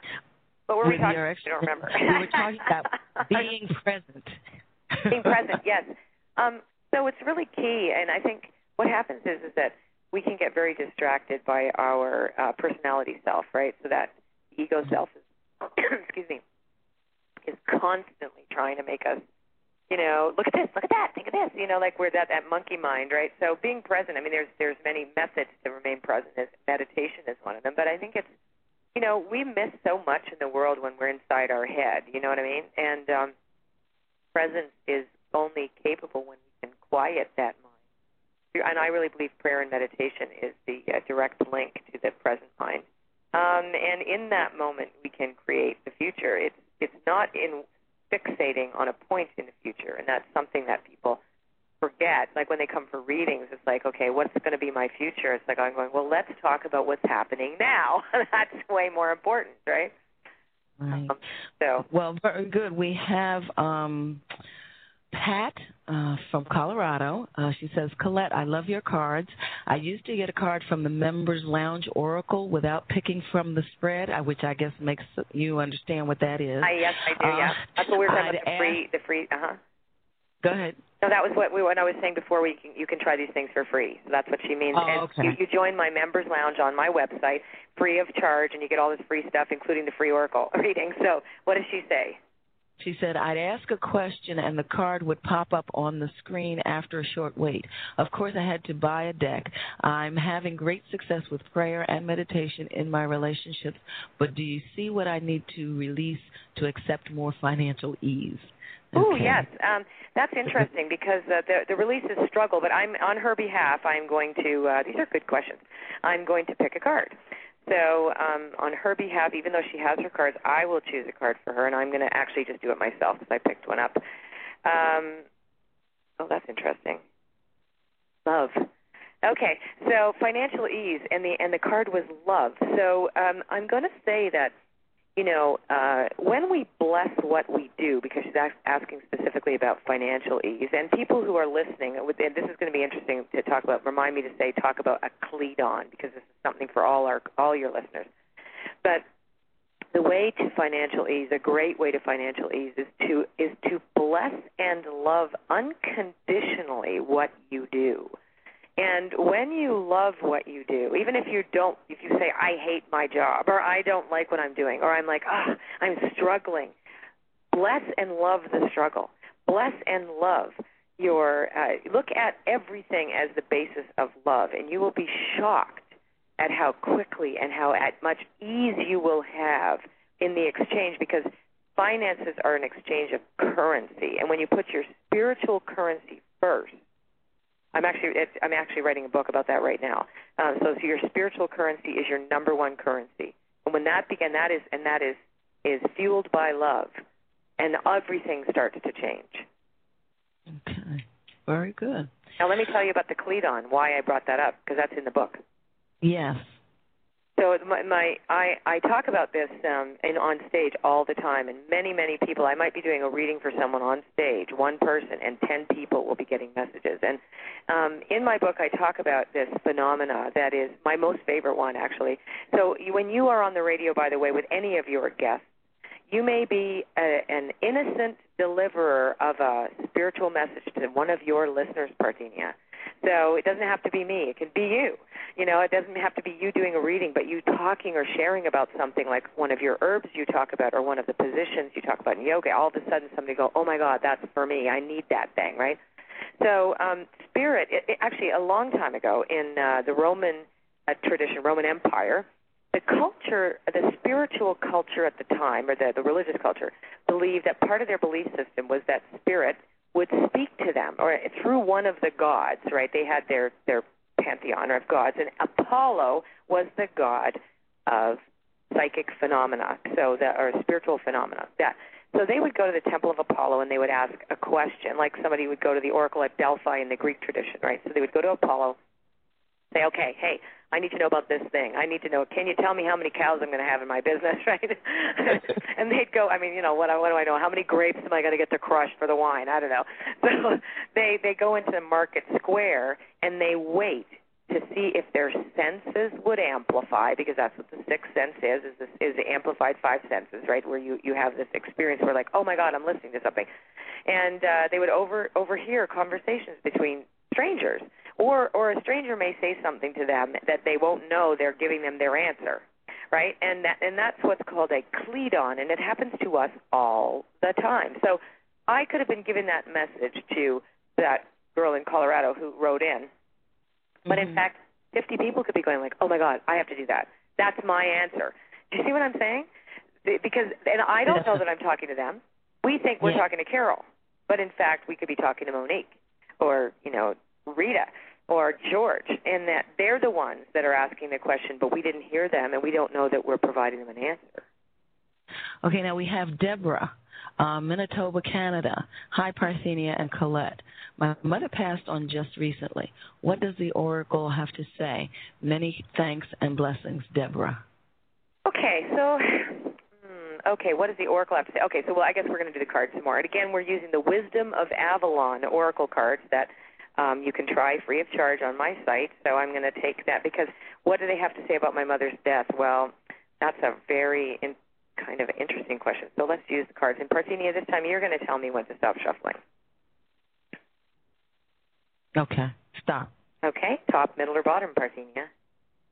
what were we talking your about? I don't remember. we were talking about being present. being present, yes. Um, so it's really key, and I think what happens is is that we can get very distracted by our uh, personality self, right? So that ego self is, excuse me, is constantly trying to make us you know, look at this, look at that, think of this, you know, like we're that that monkey mind, right? So being present, I mean, there's there's many methods to remain present. Meditation is one of them, but I think it's, you know, we miss so much in the world when we're inside our head. You know what I mean? And um, presence is only capable when we can quiet that mind. And I really believe prayer and meditation is the uh, direct link to the present mind. Um, and in that moment, we can create the future. It's it's not in fixating on a point in the future, and that's something that people forget. Like when they come for readings, it's like, okay, what's going to be my future? It's like I'm going, well, let's talk about what's happening now. that's way more important, right? Right. Um, so well, very good. We have um, Pat uh, from Colorado. Uh, she says, Colette, I love your cards. I used to get a card from the Members Lounge Oracle without picking from the spread, uh, which I guess makes you understand what that is. I, yes, I do. Uh, yeah, that's what we were talking I'd about. The free, the free. Uh huh. Go ahead. No, that was what we what I was saying before. We can you can try these things for free. So that's what she means. Oh, and okay. you, you join my members lounge on my website, free of charge, and you get all this free stuff, including the free oracle reading. So what does she say? She said, I'd ask a question and the card would pop up on the screen after a short wait. Of course, I had to buy a deck. I'm having great success with prayer and meditation in my relationships, but do you see what I need to release to accept more financial ease? Oh yes, um, that's interesting because uh, the the release is struggle. But I'm on her behalf. I'm going to. Uh, these are good questions. I'm going to pick a card. So um, on her behalf, even though she has her cards, I will choose a card for her, and I'm going to actually just do it myself because I picked one up. Um, oh, that's interesting. Love. Okay, so financial ease, and the and the card was love. So um, I'm going to say that you know, uh, when we bless what we do, because she's asking specifically about financial ease, and people who are listening, and this is going to be interesting to talk about. Remind me to say talk about a cledon because this is something for all our all your listeners. But the way to financial ease, a great way to financial ease, is to is to bless and love unconditionally what you do. And when you love what you do, even if you don't, if you say, I hate my job, or I don't like what I'm doing, or I'm like, ah, I'm struggling, bless and love the struggle. Bless and love your, uh, look at everything as the basis of love, and you will be shocked at how quickly and how at much ease you will have in the exchange because finances are an exchange of currency. And when you put your spiritual currency first, I'm actually it's, I'm actually writing a book about that right now. Um, so, so your spiritual currency is your number one currency, and when that begin, that is and that is is fueled by love, and everything starts to change. Okay. Very good. Now, let me tell you about the Cledon. Why I brought that up because that's in the book. Yes. So my, my I I talk about this um on stage all the time and many many people I might be doing a reading for someone on stage one person and 10 people will be getting messages. And um in my book I talk about this phenomena that is my most favorite one actually. So when you are on the radio by the way with any of your guests you may be a, an innocent deliverer of a spiritual message to one of your listeners Parthenia So it doesn't have to be me. It can be you. You know, it doesn't have to be you doing a reading, but you talking or sharing about something like one of your herbs you talk about or one of the positions you talk about in yoga. All of a sudden, somebody go, "Oh my God, that's for me. I need that thing." Right? So um, spirit, it, it, actually, a long time ago in uh, the Roman uh, tradition, Roman Empire, the culture, the spiritual culture at the time, or the, the religious culture, believed that part of their belief system was that spirit would speak to them, or through one of the gods. Right? They had their their pantheon of gods, and Apollo was the god of psychic phenomena, so that or spiritual phenomena. That so they would go to the temple of Apollo and they would ask a question, like somebody would go to the oracle at Delphi in the Greek tradition, right? So they would go to Apollo, say, okay, hey, I need to know about this thing. I need to know. Can you tell me how many cows I'm going to have in my business, right? and they'd go. I mean, you know, what, what do I know? How many grapes am I going to get to crush for the wine? I don't know. So they they go into the market square and they wait to see if their senses would amplify because that's what the sixth sense is is this is the amplified five senses right where you you have this experience where like oh my god i'm listening to something and uh they would over overhear conversations between strangers or or a stranger may say something to them that they won't know they're giving them their answer right and that and that's what's called a cledon and it happens to us all the time so i could have been giving that message to that girl in colorado who wrote in but Mm-hmm. in fact, 50 people could be going like, "Oh my God, I have to do that. That's my answer." Do you see what I'm saying? Because and I don't know that I'm talking to them. We think we're Yeah. talking to Carol, but in fact, we could be talking to Monique or you know Rita or George, and that they're the ones that are asking the question, but we didn't hear them, and we don't know that we're providing them an answer. Okay, now we have Deborah, uh, Manitoba, Canada. Hi, Parthenia and Colette. My mother passed on just recently. What does the oracle have to say? Many thanks and blessings, Deborah. Okay, so hmm, okay, what does the oracle have to say? Okay, so well, I guess we're going to do the cards some more. And again, we're using the Wisdom of Avalon oracle cards that um, you can try free of charge on my site. So I'm going to take that because what do they have to say about my mother's death? Well, that's a very in, kind of interesting question. So let's use the cards. And Parthenia, this time you're going to tell me when to stop shuffling. Okay, stop. Okay, top, middle, or bottom, Parthenia.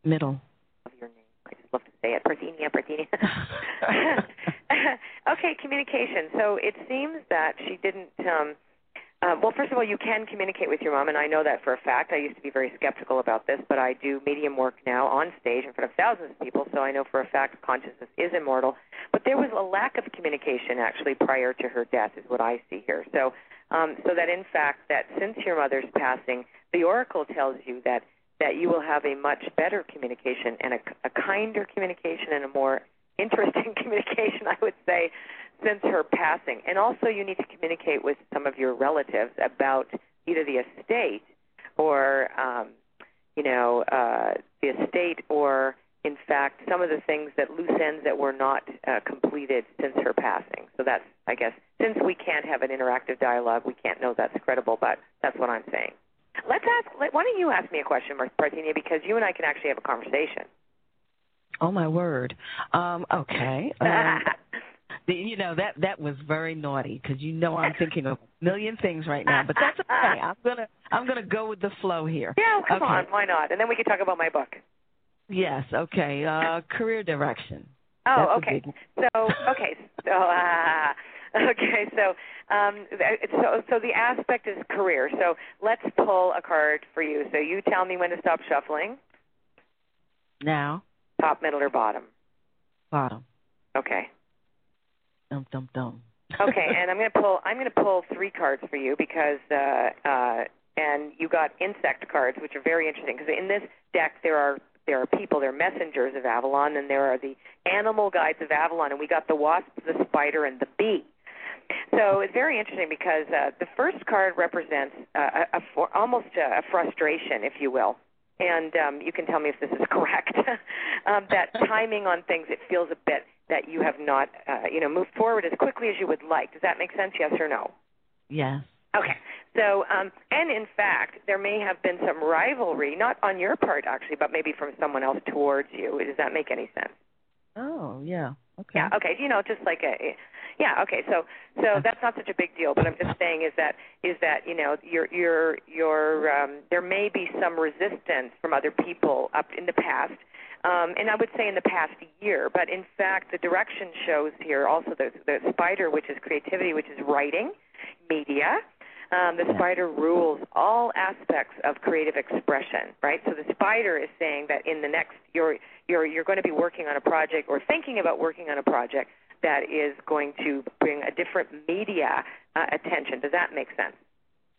Middle. Of your name. I just love to say it, Parthenia, Parthenia. okay, communication. So it seems that she didn't. Um, um, well, first of all, you can communicate with your mom, and I know that for a fact. I used to be very skeptical about this, but I do medium work now on stage in front of thousands of people, so I know for a fact consciousness is immortal. But there was a lack of communication actually prior to her death, is what I see here. So, um, so that in fact, that since your mother's passing, the oracle tells you that that you will have a much better communication and a, a kinder communication and a more interesting communication, I would say, since her passing. And also, you need to communicate with some of your relatives about either the estate or, um, you know, uh, the estate or, in fact, some of the things that loose ends that were not uh, completed since her passing. So that's, I guess, since we can't have an interactive dialogue, we can't know that's credible, but that's what I'm saying. Let's ask. Let, why don't you ask me a question, Parthenia? Because you and I can actually have a conversation. Oh my word. Um, okay. Um, you know that that was very naughty because you know I'm thinking of a million things right now, but that's okay. I'm gonna I'm gonna go with the flow here. yeah, come okay. on, why not? And then we can talk about my book. Yes. Okay. Uh, career direction. Oh, That's okay. So, okay, so uh, okay, so um, so so the aspect is career. So let's pull a card for you. So you tell me when to stop shuffling. Now, Top, middle, or bottom. bottom. Okay. Dum dum dum. Okay, and I'm going to pull. I'm going to pull three cards for you because, uh, uh, and you got insect cards, which are very interesting. Because in this deck, there are there are people, they're messengers of Avalon, and there are the animal guides of Avalon, and we got the wasp, the spider, and the bee. So it's very interesting because uh, the first card represents uh, a, a for, almost a, a frustration, if you will. And um, you can tell me if this is correct. um, that timing on things, it feels a bit that you have not, uh, you know, moved forward as quickly as you would like. Does that make sense? Yes or no? Yes. Okay. So, um, and in fact, there may have been some rivalry, not on your part actually, but maybe from someone else towards you. Does that make any sense? Oh yeah. Okay. Yeah. Okay. You know, just like a. Yeah. Okay. So so that's not such a big deal. But I'm just saying is that is that you know your your your um, there may be some resistance from other people up in the past. Um, and I would say in the past year, but in fact, the direction shows here also the, the spider, which is creativity, which is writing, media, um, the spider rules all aspects of creative expression, right? So the spider is saying that in the next you're you're you're going to be working on a project or thinking about working on a project that is going to bring a different media uh, attention. Does that make sense?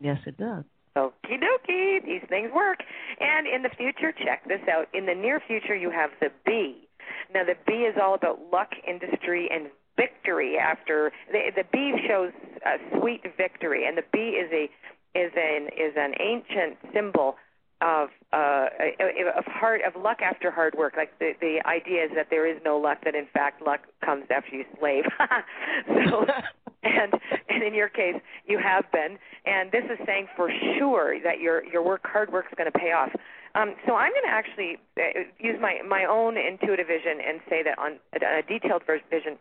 Yes, it does. Okie dokie, these things work. And in the future, check this out. In the near future, you have the B. Now, the B is all about luck, industry, and victory after the the bee shows a sweet victory, and the bee is a is an is an ancient symbol of uh of hard of luck after hard work. Like the the idea is that there is no luck; that in fact luck comes after you slave. so. And and in your case, you have been, and this is saying for sure that your your work hard work is going to pay off. Um, so I'm going to actually uh, use my my own intuitive vision and say that on a detailed vision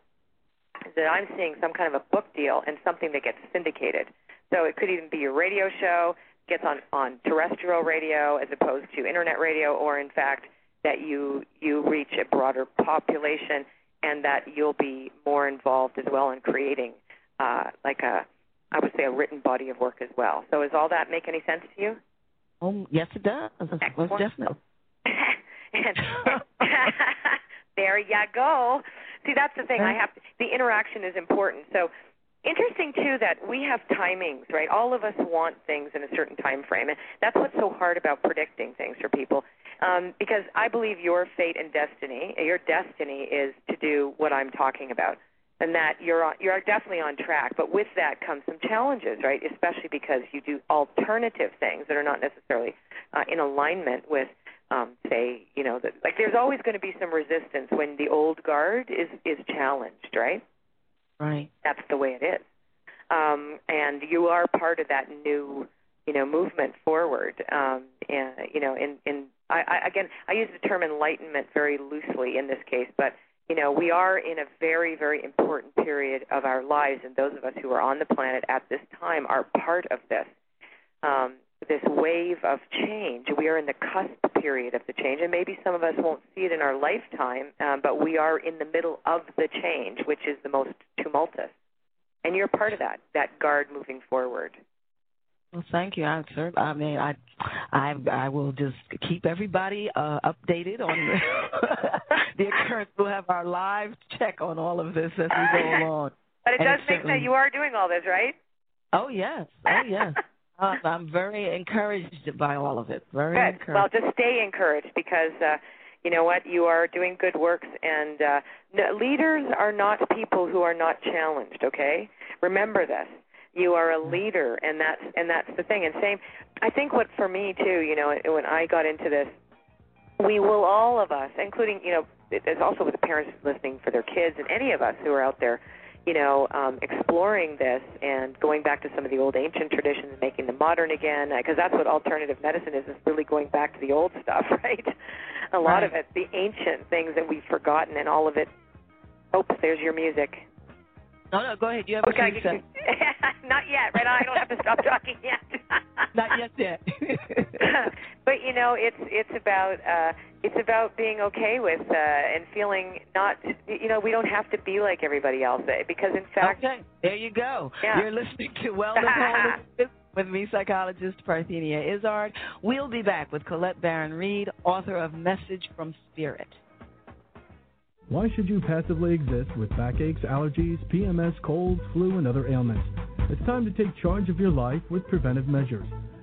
that I'm seeing some kind of a book deal and something that gets syndicated. So it could even be a radio show, gets on on terrestrial radio as opposed to internet radio, or in fact that you you reach a broader population and that you'll be more involved as well in creating uh, like a I would say a written body of work as well. So does all that make any sense to you? Oh yes, it does. Most definitely. there you go. See, that's the thing. I have to, the interaction is important. So interesting too that we have timings, right? All of us want things in a certain time frame, and that's what's so hard about predicting things for people. Um, because I believe your fate and destiny, your destiny is to do what I'm talking about, and that you're on, you're definitely on track. But with that comes some challenges, right? Especially because you do alternative things that are not necessarily uh, in alignment with um, say, you know, that like there's always going to be some resistance when the old guard is is challenged, right? Right. That's the way it is. Um, and you are part of that new, you know, movement forward. Um, and you know, in in I, I again, I use the term enlightenment very loosely in this case, but you know, we are in a very, very important period of our lives, and those of us who are on the planet at this time are part of this. Um, this wave of change. We are in the cusp period of the change, and maybe some of us won't see it in our lifetime, um, but we are in the middle of the change, which is the most tumultuous. And you're part of that, that guard moving forward. Well, thank you. I, sir, I mean, I, I, I will just keep everybody uh, updated on the, occurrence. We'll have our live check on all of this as we go along. But it does make. That you are doing all this, right? Oh yes. Oh yes. Uh, I'm very encouraged by all of it. Very Good. encouraged. Well, just stay encouraged because uh, you know what you are doing good works, and uh, leaders are not people who are not challenged. Okay, remember this. You are a leader, and that's and that's the thing. And same, I think what for me too. You know, when I got into this, we will all of us, including you know, there's also with the parents listening for their kids, and any of us who are out there you know, um, exploring this and going back to some of the old ancient traditions and making them modern again, because that's what alternative medicine is, is really going back to the old stuff, right? A lot right. of it, the ancient things that we've forgotten, and all of it. Oops, there's your music. No, no, go ahead. You have okay, a few Not yet, right? I don't have to stop talking yet. Not yet, yet. but you know, it's it's about uh it's about being okay with uh and feeling not you know, we don't have to be like everybody else eh, because in fact Okay, there you go. Yeah. You're listening to Wellness Wellness with me, psychologist Parthenia Izzard. We'll be back with Colette Baron Reid, author of Message from Spirit. Why should you passively exist with backaches, allergies, PMS, colds, flu, and other ailments? It's time to take charge of your life with preventive measures.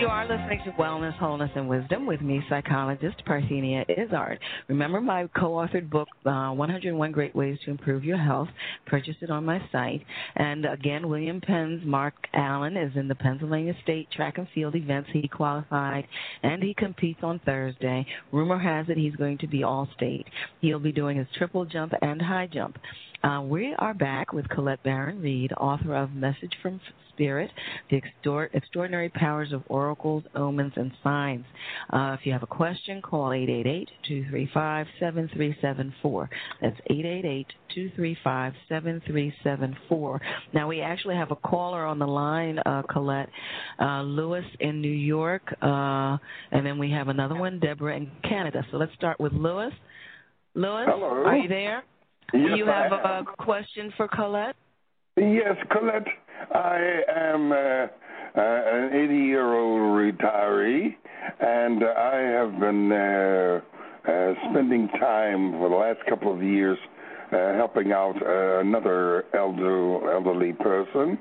You are listening to Wellness, Wholeness, and Wisdom with me, psychologist Parthenia Izzard. Remember my co-authored book, uh, 101 Great Ways to Improve Your Health. Purchase it on my site. And again, William Penn's Mark Allen is in the Pennsylvania State Track and Field events. He qualified and he competes on Thursday. Rumor has it he's going to be all state. He'll be doing his triple jump and high jump. Uh, we are back with Colette Baron Reid, author of Message from Spirit, The Extraordinary Powers of Oracles, Omens, and Signs. Uh, if you have a question, call 888-235-7374. That's 888-235-7374. Now, we actually have a caller on the line, uh, Colette, uh, Lewis in New York, uh, and then we have another one, Deborah in Canada. So let's start with Lewis. Lewis, Hello. are you there? Yes, you have a question for Colette? Yes, Colette. I am uh, uh, an 80 year old retiree, and I have been uh, uh, spending time for the last couple of years uh, helping out uh, another elder, elderly person.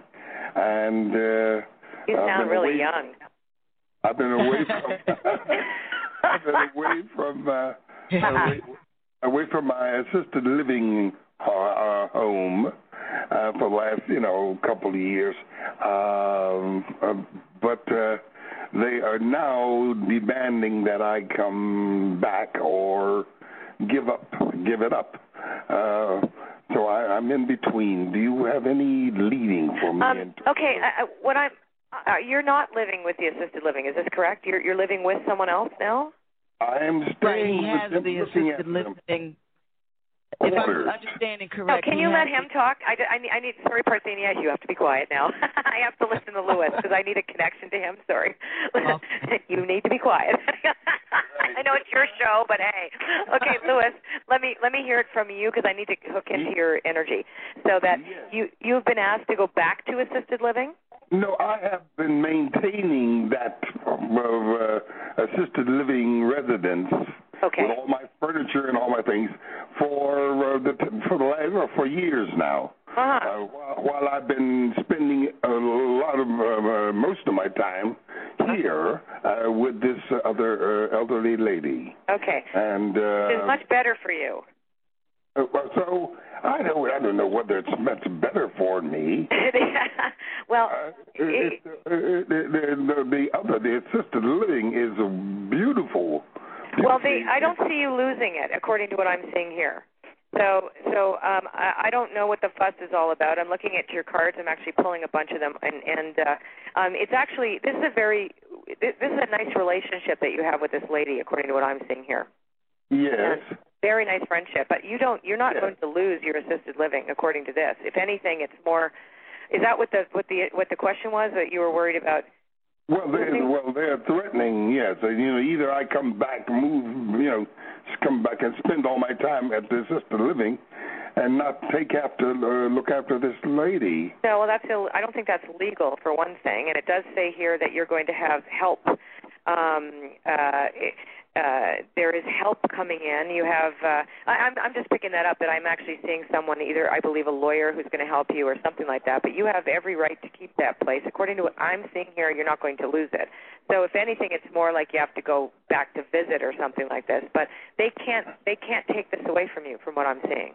And uh, You I've sound really away- young. I've been away from. I've been away from. Uh, away, away from my assisted living uh, home uh, for the last, you know, couple of years. Um, uh, but uh, they are now demanding that I come back or give up, give it up. Uh, so I, I'm in between. Do you have any leading for me? Um, into- okay, uh, what I'm, uh, you're not living with the assisted living, is this correct? You're you're living with someone else now? I am Right, staying he has with them, the assisted them. living. If I'm understanding No, correct, can you let has him talk? I, I, need, I need. Sorry, Parthenia, you have to be quiet now. I have to listen to Lewis because I need a connection to him. Sorry, you need to be quiet. I know it's your show, but hey, okay, Lewis, let me let me hear it from you because I need to hook into your energy. So that you you've been asked to go back to assisted living. No, I have been maintaining that uh, assisted living residence Okay. with all my furniture and all my things for uh, the for the last for years now. Uh-huh. Uh, while, while I've been spending a lot of uh, uh, most of my time here uh, with this other uh, elderly lady, Okay. and uh, It's much better for you. Well, so I don't I don't know whether it's much better for me. well, Uh, it, it, the, the, the other, the assisted living is beautiful. Well, they, I don't see you losing it, according to what I'm seeing here. So, so um, I, I don't know what the fuss is all about. I'm looking at your cards. I'm actually pulling a bunch of them, and and uh, um, it's actually this is a very this, this is a nice relationship that you have with this lady, according to what I'm seeing here. Yes. Very nice friendship, but you don't you're not Yeah. going to lose your assisted living, according to this. If anything, it's more. Is that what the what the what the question was that you were worried about? Well, they well they're threatening. Yes, you know, either I come back, move, you know, come back and spend all my time at the assisted living, and not take after uh, look after this lady. No, well, that's Ill- I don't think that's legal for one thing, and it does say here that you're going to have help. Um, uh, uh, there is help coming in. You have. Uh, I, I'm I'm just picking that up. That I'm actually seeing someone, either I believe a lawyer who's going to help you or something like that. But you have every right to keep that place. According to what I'm seeing here, you're not going to lose it. So if anything, it's more like you have to go back to visit or something like this. But they can't they can't take this away from you, from what I'm seeing.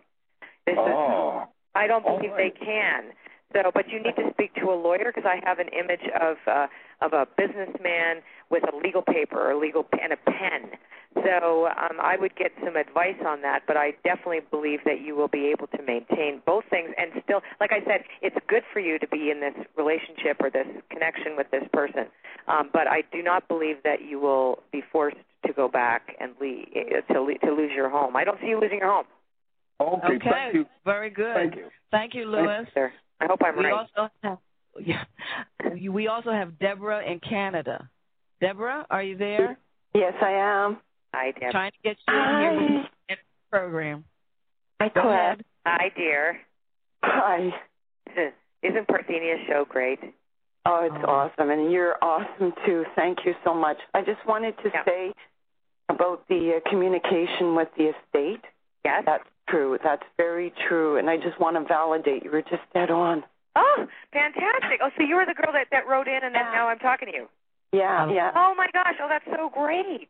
This is Oh, I don't believe right. they can. So, but you need to speak to a lawyer because I have an image of uh, of a businessman with a legal paper or legal and a pen. So um, I would get some advice on that. But I definitely believe that you will be able to maintain both things and still, like I said, it's good for you to be in this relationship or this connection with this person. Um, but I do not believe that you will be forced to go back and leave, to le- to lose your home. I don't see you losing your home. Okay, Okay, thank you. very good. Thank you. Thank you, Lewis. Sir. I hope I'm we right. also have yeah, we also have Deborah in Canada. Deborah, are you there? Yes, I am. Hi, Deb. Trying to get you in here the program. Hi, Go Claire. Hi, dear. Hi. Isn't Parthenia's show great? Oh, it's Oh. awesome, and you're awesome too. Thank you so much. I just wanted to Yeah. say about the uh, communication with the estate. Yes. That's true. That's very true, and I just want to validate you were just dead on. Oh, fantastic. Oh, so you were the girl that, that wrote in and then Yeah. now I'm talking to you. Yeah, Um, yeah. Oh my gosh! Oh, that's so great.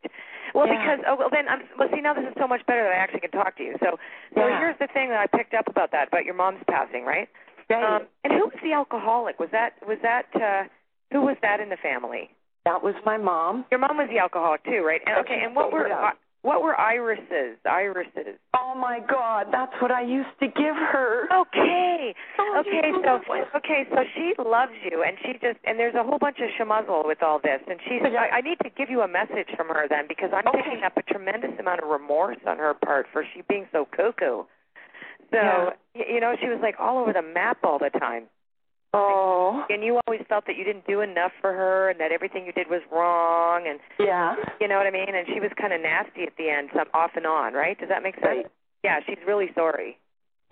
Well, Yeah. because oh well, then I'm well. See, now this is so much better that I actually can talk to you. So, so Yeah. here's the thing that I picked up about that about your mom's passing, right? Right. Um, and who was the alcoholic? Was that was that uh, who was that in the family? that was my mom. Your mom was the alcoholic too, right? And, okay, and what were Yeah. What were irises? Irises. Oh my God, that's what I used to give her. Okay. Oh, Okay, so okay, so she loves you, and she just and there's a whole bunch of schmuzzle with all this, and she's. Yeah. I, I need to give you a message from her then because I'm Okay. picking up a tremendous amount of remorse on her part for she being so cuckoo. So Yeah. you know, she was like all over the map all the time, Oh, and you always felt that you didn't do enough for her, and that everything you did was wrong, and yeah. you know what I mean. And she was kind of nasty at the end, some off and on, right? Does that make sense? Right. Yeah, she's really sorry.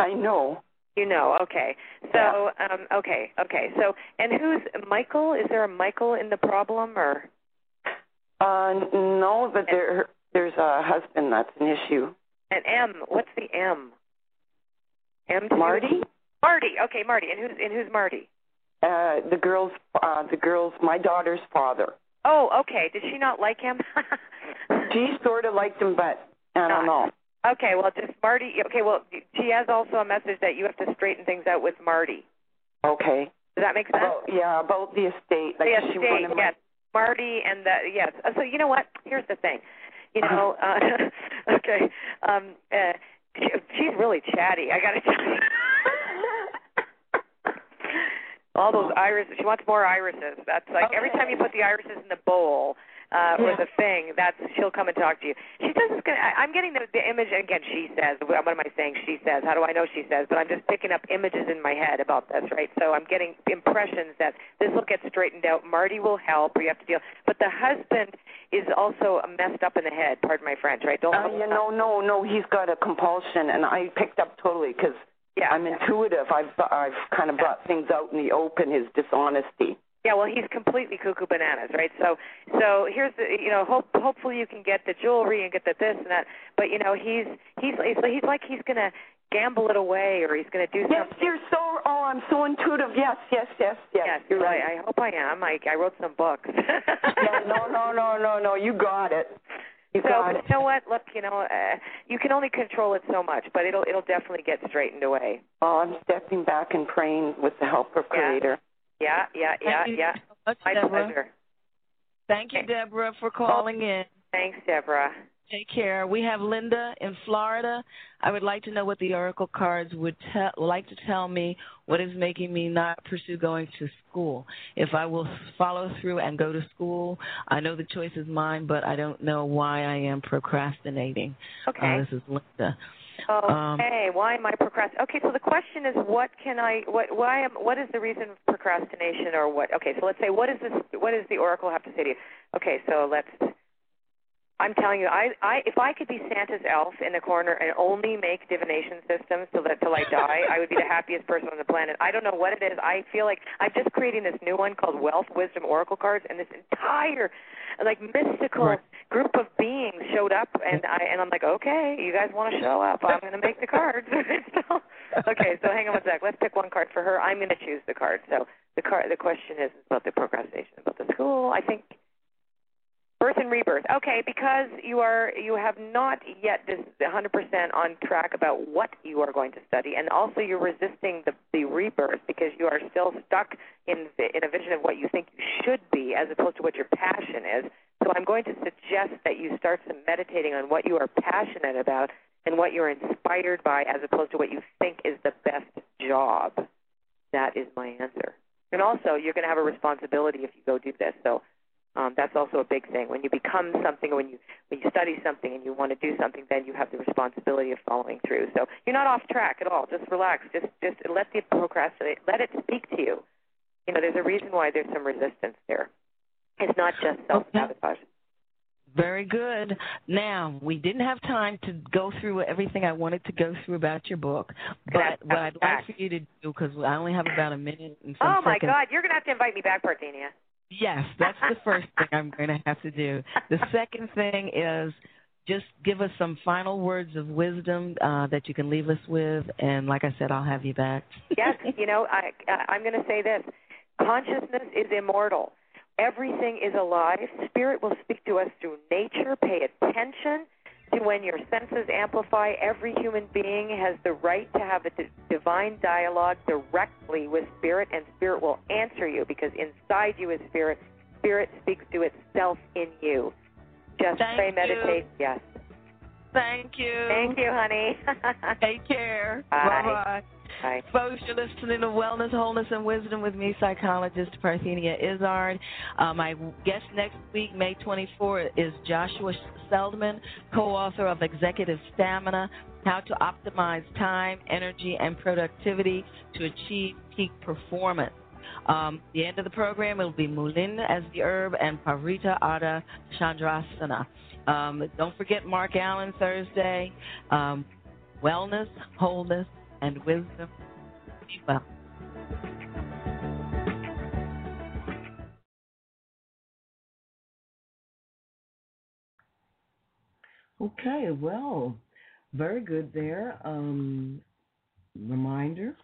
I know. You know, okay. So, um, okay, okay. So, and who's Michael? Is there a Michael in the problem, or Uh, no, but there there's a husband that's an issue. And M? What's the M? M. Marty? Marty. Okay, Marty. And who's and who's Marty? Uh, the girl's uh, the girl's my daughter's father. Oh, okay. Did she not like him? She sort of liked him, but I don't know. okay. Well, just Marty. Okay. Well, she has also a message that you have to straighten things out with Marty. Okay. Does that make sense? About, yeah, about the estate. Like the she estate, wanted my- yes. Marty and the yes. Uh, So you know what? Here's the thing. You know, uh, okay. Um, uh, she, she's really chatty. I gotta tell you. All those irises. She wants more irises. That's like every time you put the irises in the bowl uh, or the thing, that's she'll come and talk to you. She says it's gonna. I, I'm getting the, the image again. She says. What am I saying? She says. How do I know she says? But I'm just picking up images in my head about this, right? So I'm getting impressions that this will get straightened out. Marty will help, or you have to deal. But the husband is also messed up in the head. Pardon my French, right? Don't. Uh, you know, no, no, he's got a compulsion, and I picked up totally because Yeah. I'm intuitive. I've I've kind of brought things out in the open. His dishonesty. Yeah, well, he's completely cuckoo bananas, right? So, so here's the, you know, hope hopefully you can get the jewelry and get the this and that, but you know, he's he's he's, he's like he's gonna gamble it away or he's gonna do Yes, something. Yes, you're so. Oh, I'm so intuitive. Yes, yes, yes, yes. Yes, you're right. I, I hope I am. I I wrote some books. yeah, no, no, no, no, no. You got it. You so, but you know what? Look, you know, uh, you can only control it so much, but it'll it'll definitely get straightened away. Oh, I'm stepping back and praying with the help of Yeah. Creator. Yeah, yeah, yeah, Thank you yeah. so much, My Deborah. pleasure. Thank you, Deborah, for calling in. Thanks, Deborah. Take care. We have Linda in Florida. I would like to know what the oracle cards would tell, like to tell me what is making me not pursue going to school. If I will follow through and go to school, I know the choice is mine, but I don't know why I am procrastinating. Okay. Uh, this is Linda. Um, Okay, why am I procrastinating? Okay, so the question is, what can I? What? Why am? What is the reason for procrastination, or what? Okay, so let's say, what is this? What does the oracle have to say to you? Okay, so let's. I'm telling you, I, I, if I could be Santa's elf in the corner and only make divination systems that till I die, I would be the happiest person on the planet. I don't know what it is. I feel like I'm just creating this new one called Wealth Wisdom Oracle cards, and this entire, like mystical Right. group of beings showed up, and I, and I'm like, okay, you guys want to show up? I'm going to make the cards. so, okay, so hang on one sec. Let's pick one card for her. I'm going to choose the card. So the card, the question is about the procrastination, about the school. I think birth and rebirth. Okay, because you are you have not yet this 100% on track about what you are going to study, and also you're resisting the the rebirth because you are still stuck in in a vision of what you think you should be as opposed to what your passion is. So I'm going to suggest that you start some meditating on what you are passionate about and what you're inspired by as opposed to what you think is the best job. That is my answer. And also, you're going to have a responsibility if you go do this. So Um, that's also a big thing. When you become something, when you when you study something and you want to do something, then you have the responsibility of following through. So you're not off track at all. Just relax. Just just let the procrastinate. Let it speak to you. You know, there's a reason why there's some resistance there. It's not just self sabotage. Okay. Very good. Now, we didn't have time to go through everything I wanted to go through about your book, but what I'd like for you to do, because I only have about a minute and some Oh, my seconds. God. You're going to have to invite me back, Parthenia. Yes, that's the first thing I'm going to have to do. The second thing is just give us some final words of wisdom uh, that you can leave us with, and like I said, I'll have you back. yes, you know, I, I'm going to say this consciousness is immortal. Everything is alive. Spirit will speak to us through nature. Pay attention to when your senses amplify. Every human being has the right to have a d- divine dialogue directly with Spirit, and Spirit will answer you because inside you is Spirit. Spirit speaks to itself in you. Just Thank pray, you. meditate. Yes. Thank you. Thank you, honey. Take care. Bye. Bye-bye. Bye. Folks, you're listening to Wellness, Wholeness, and Wisdom with me, psychologist Parthenia Izzard. Uh, my guest next week, May 24, is Joshua Seldman, co-author of Executive Stamina, How to Optimize Time, Energy, and Productivity to Achieve Peak Performance. Um, the end of the program, it will be mullein as the herb and Parivrtta Ardha Chandrasana. Um, don't forget Mark Allen Thursday. Um, wellness, wholeness, and wisdom. Be well. Okay, well, very good there. Um, reminder.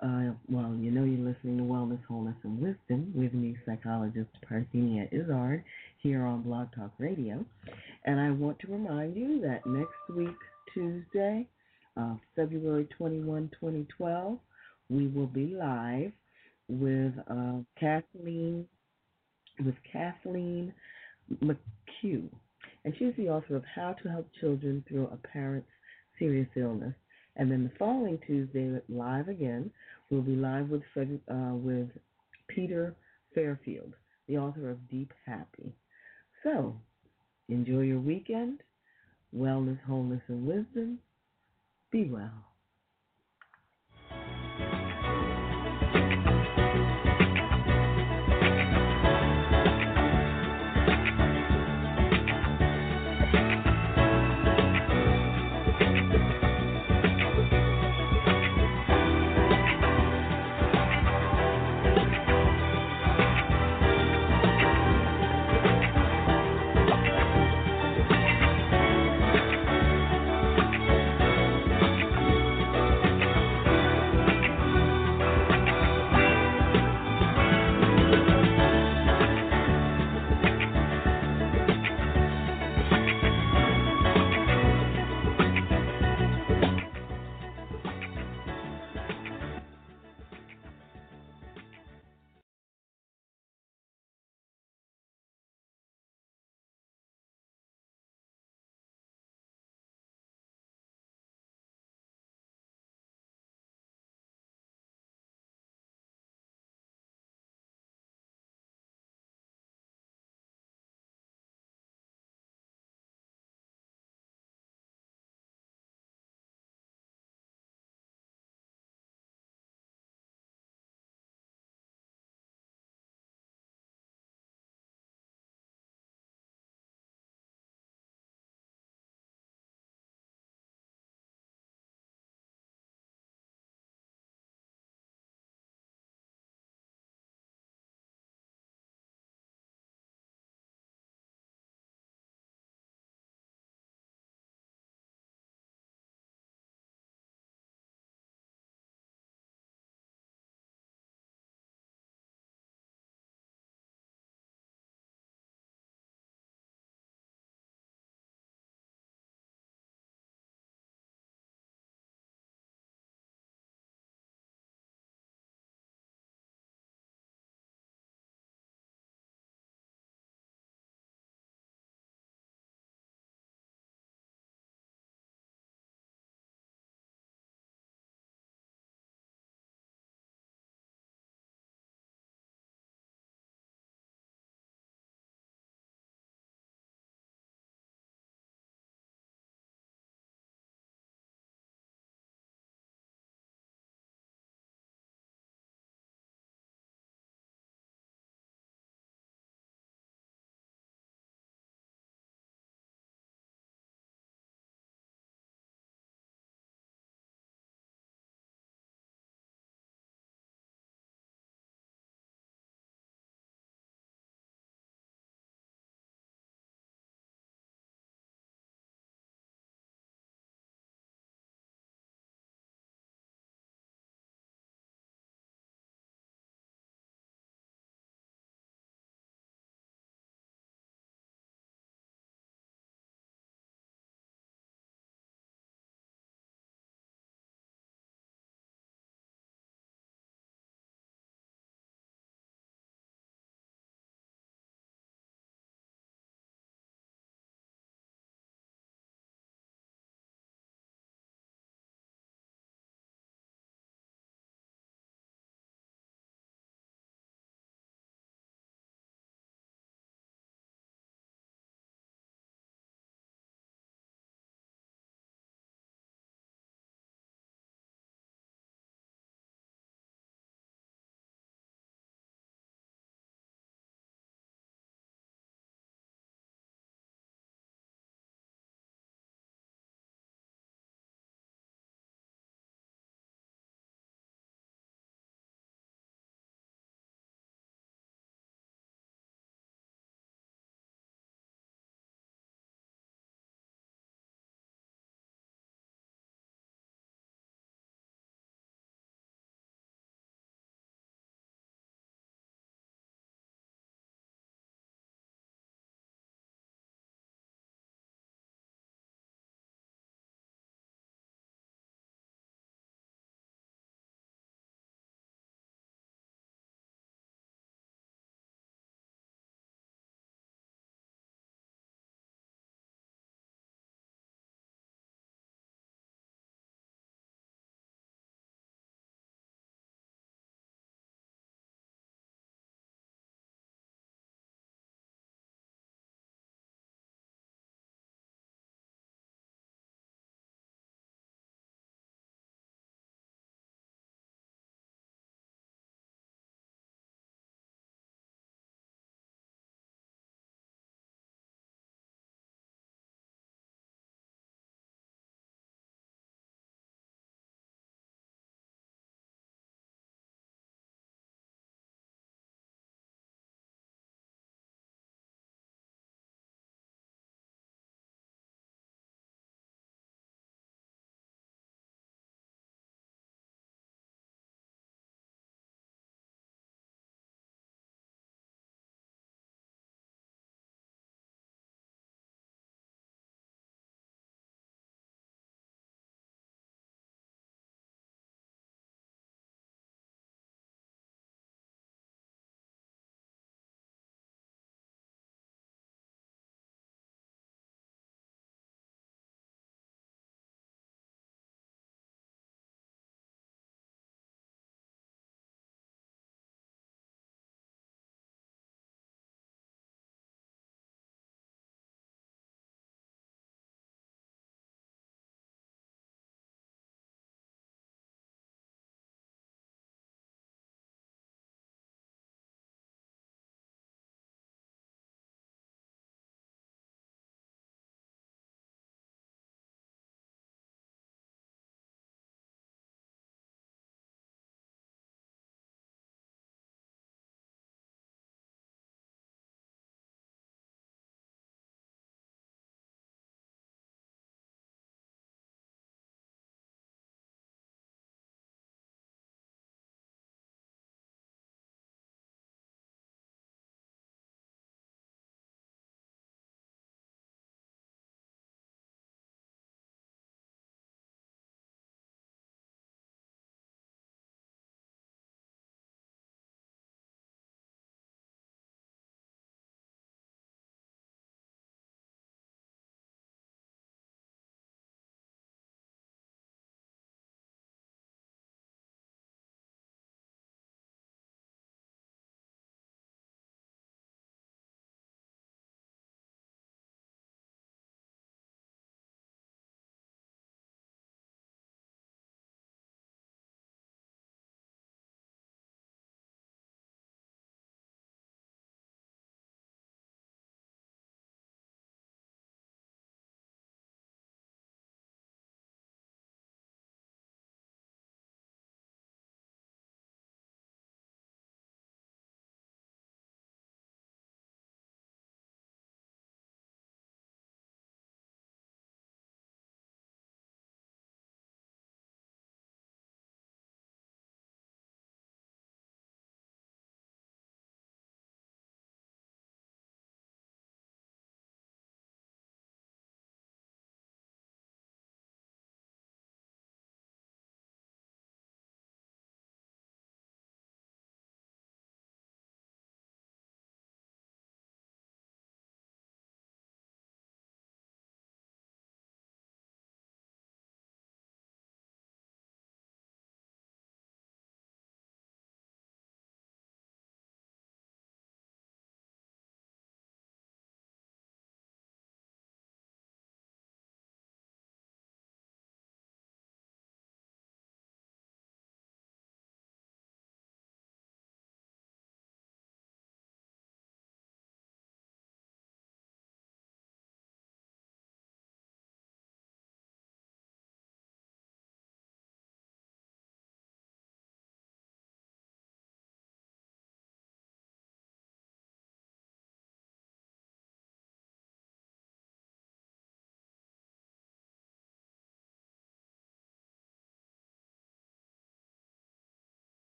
Uh, well, you know you're listening to Wellness, Wholeness, and Wisdom with me, psychologist Parthenia Izzard, here on Blog Talk Radio. And I want to remind you that next week, Tuesday, uh, February 21, 2012, we will be live with uh, Kathleen with Kathleen McHugh, and she's the author of How to Help Children Through a Parent's Serious Illness. And then the following Tuesday, live again, we'll be live with uh, with Peter Fairfield, the author of Deep Happy. So, enjoy your weekend. Wellness, wholeness, and wisdom. Be well.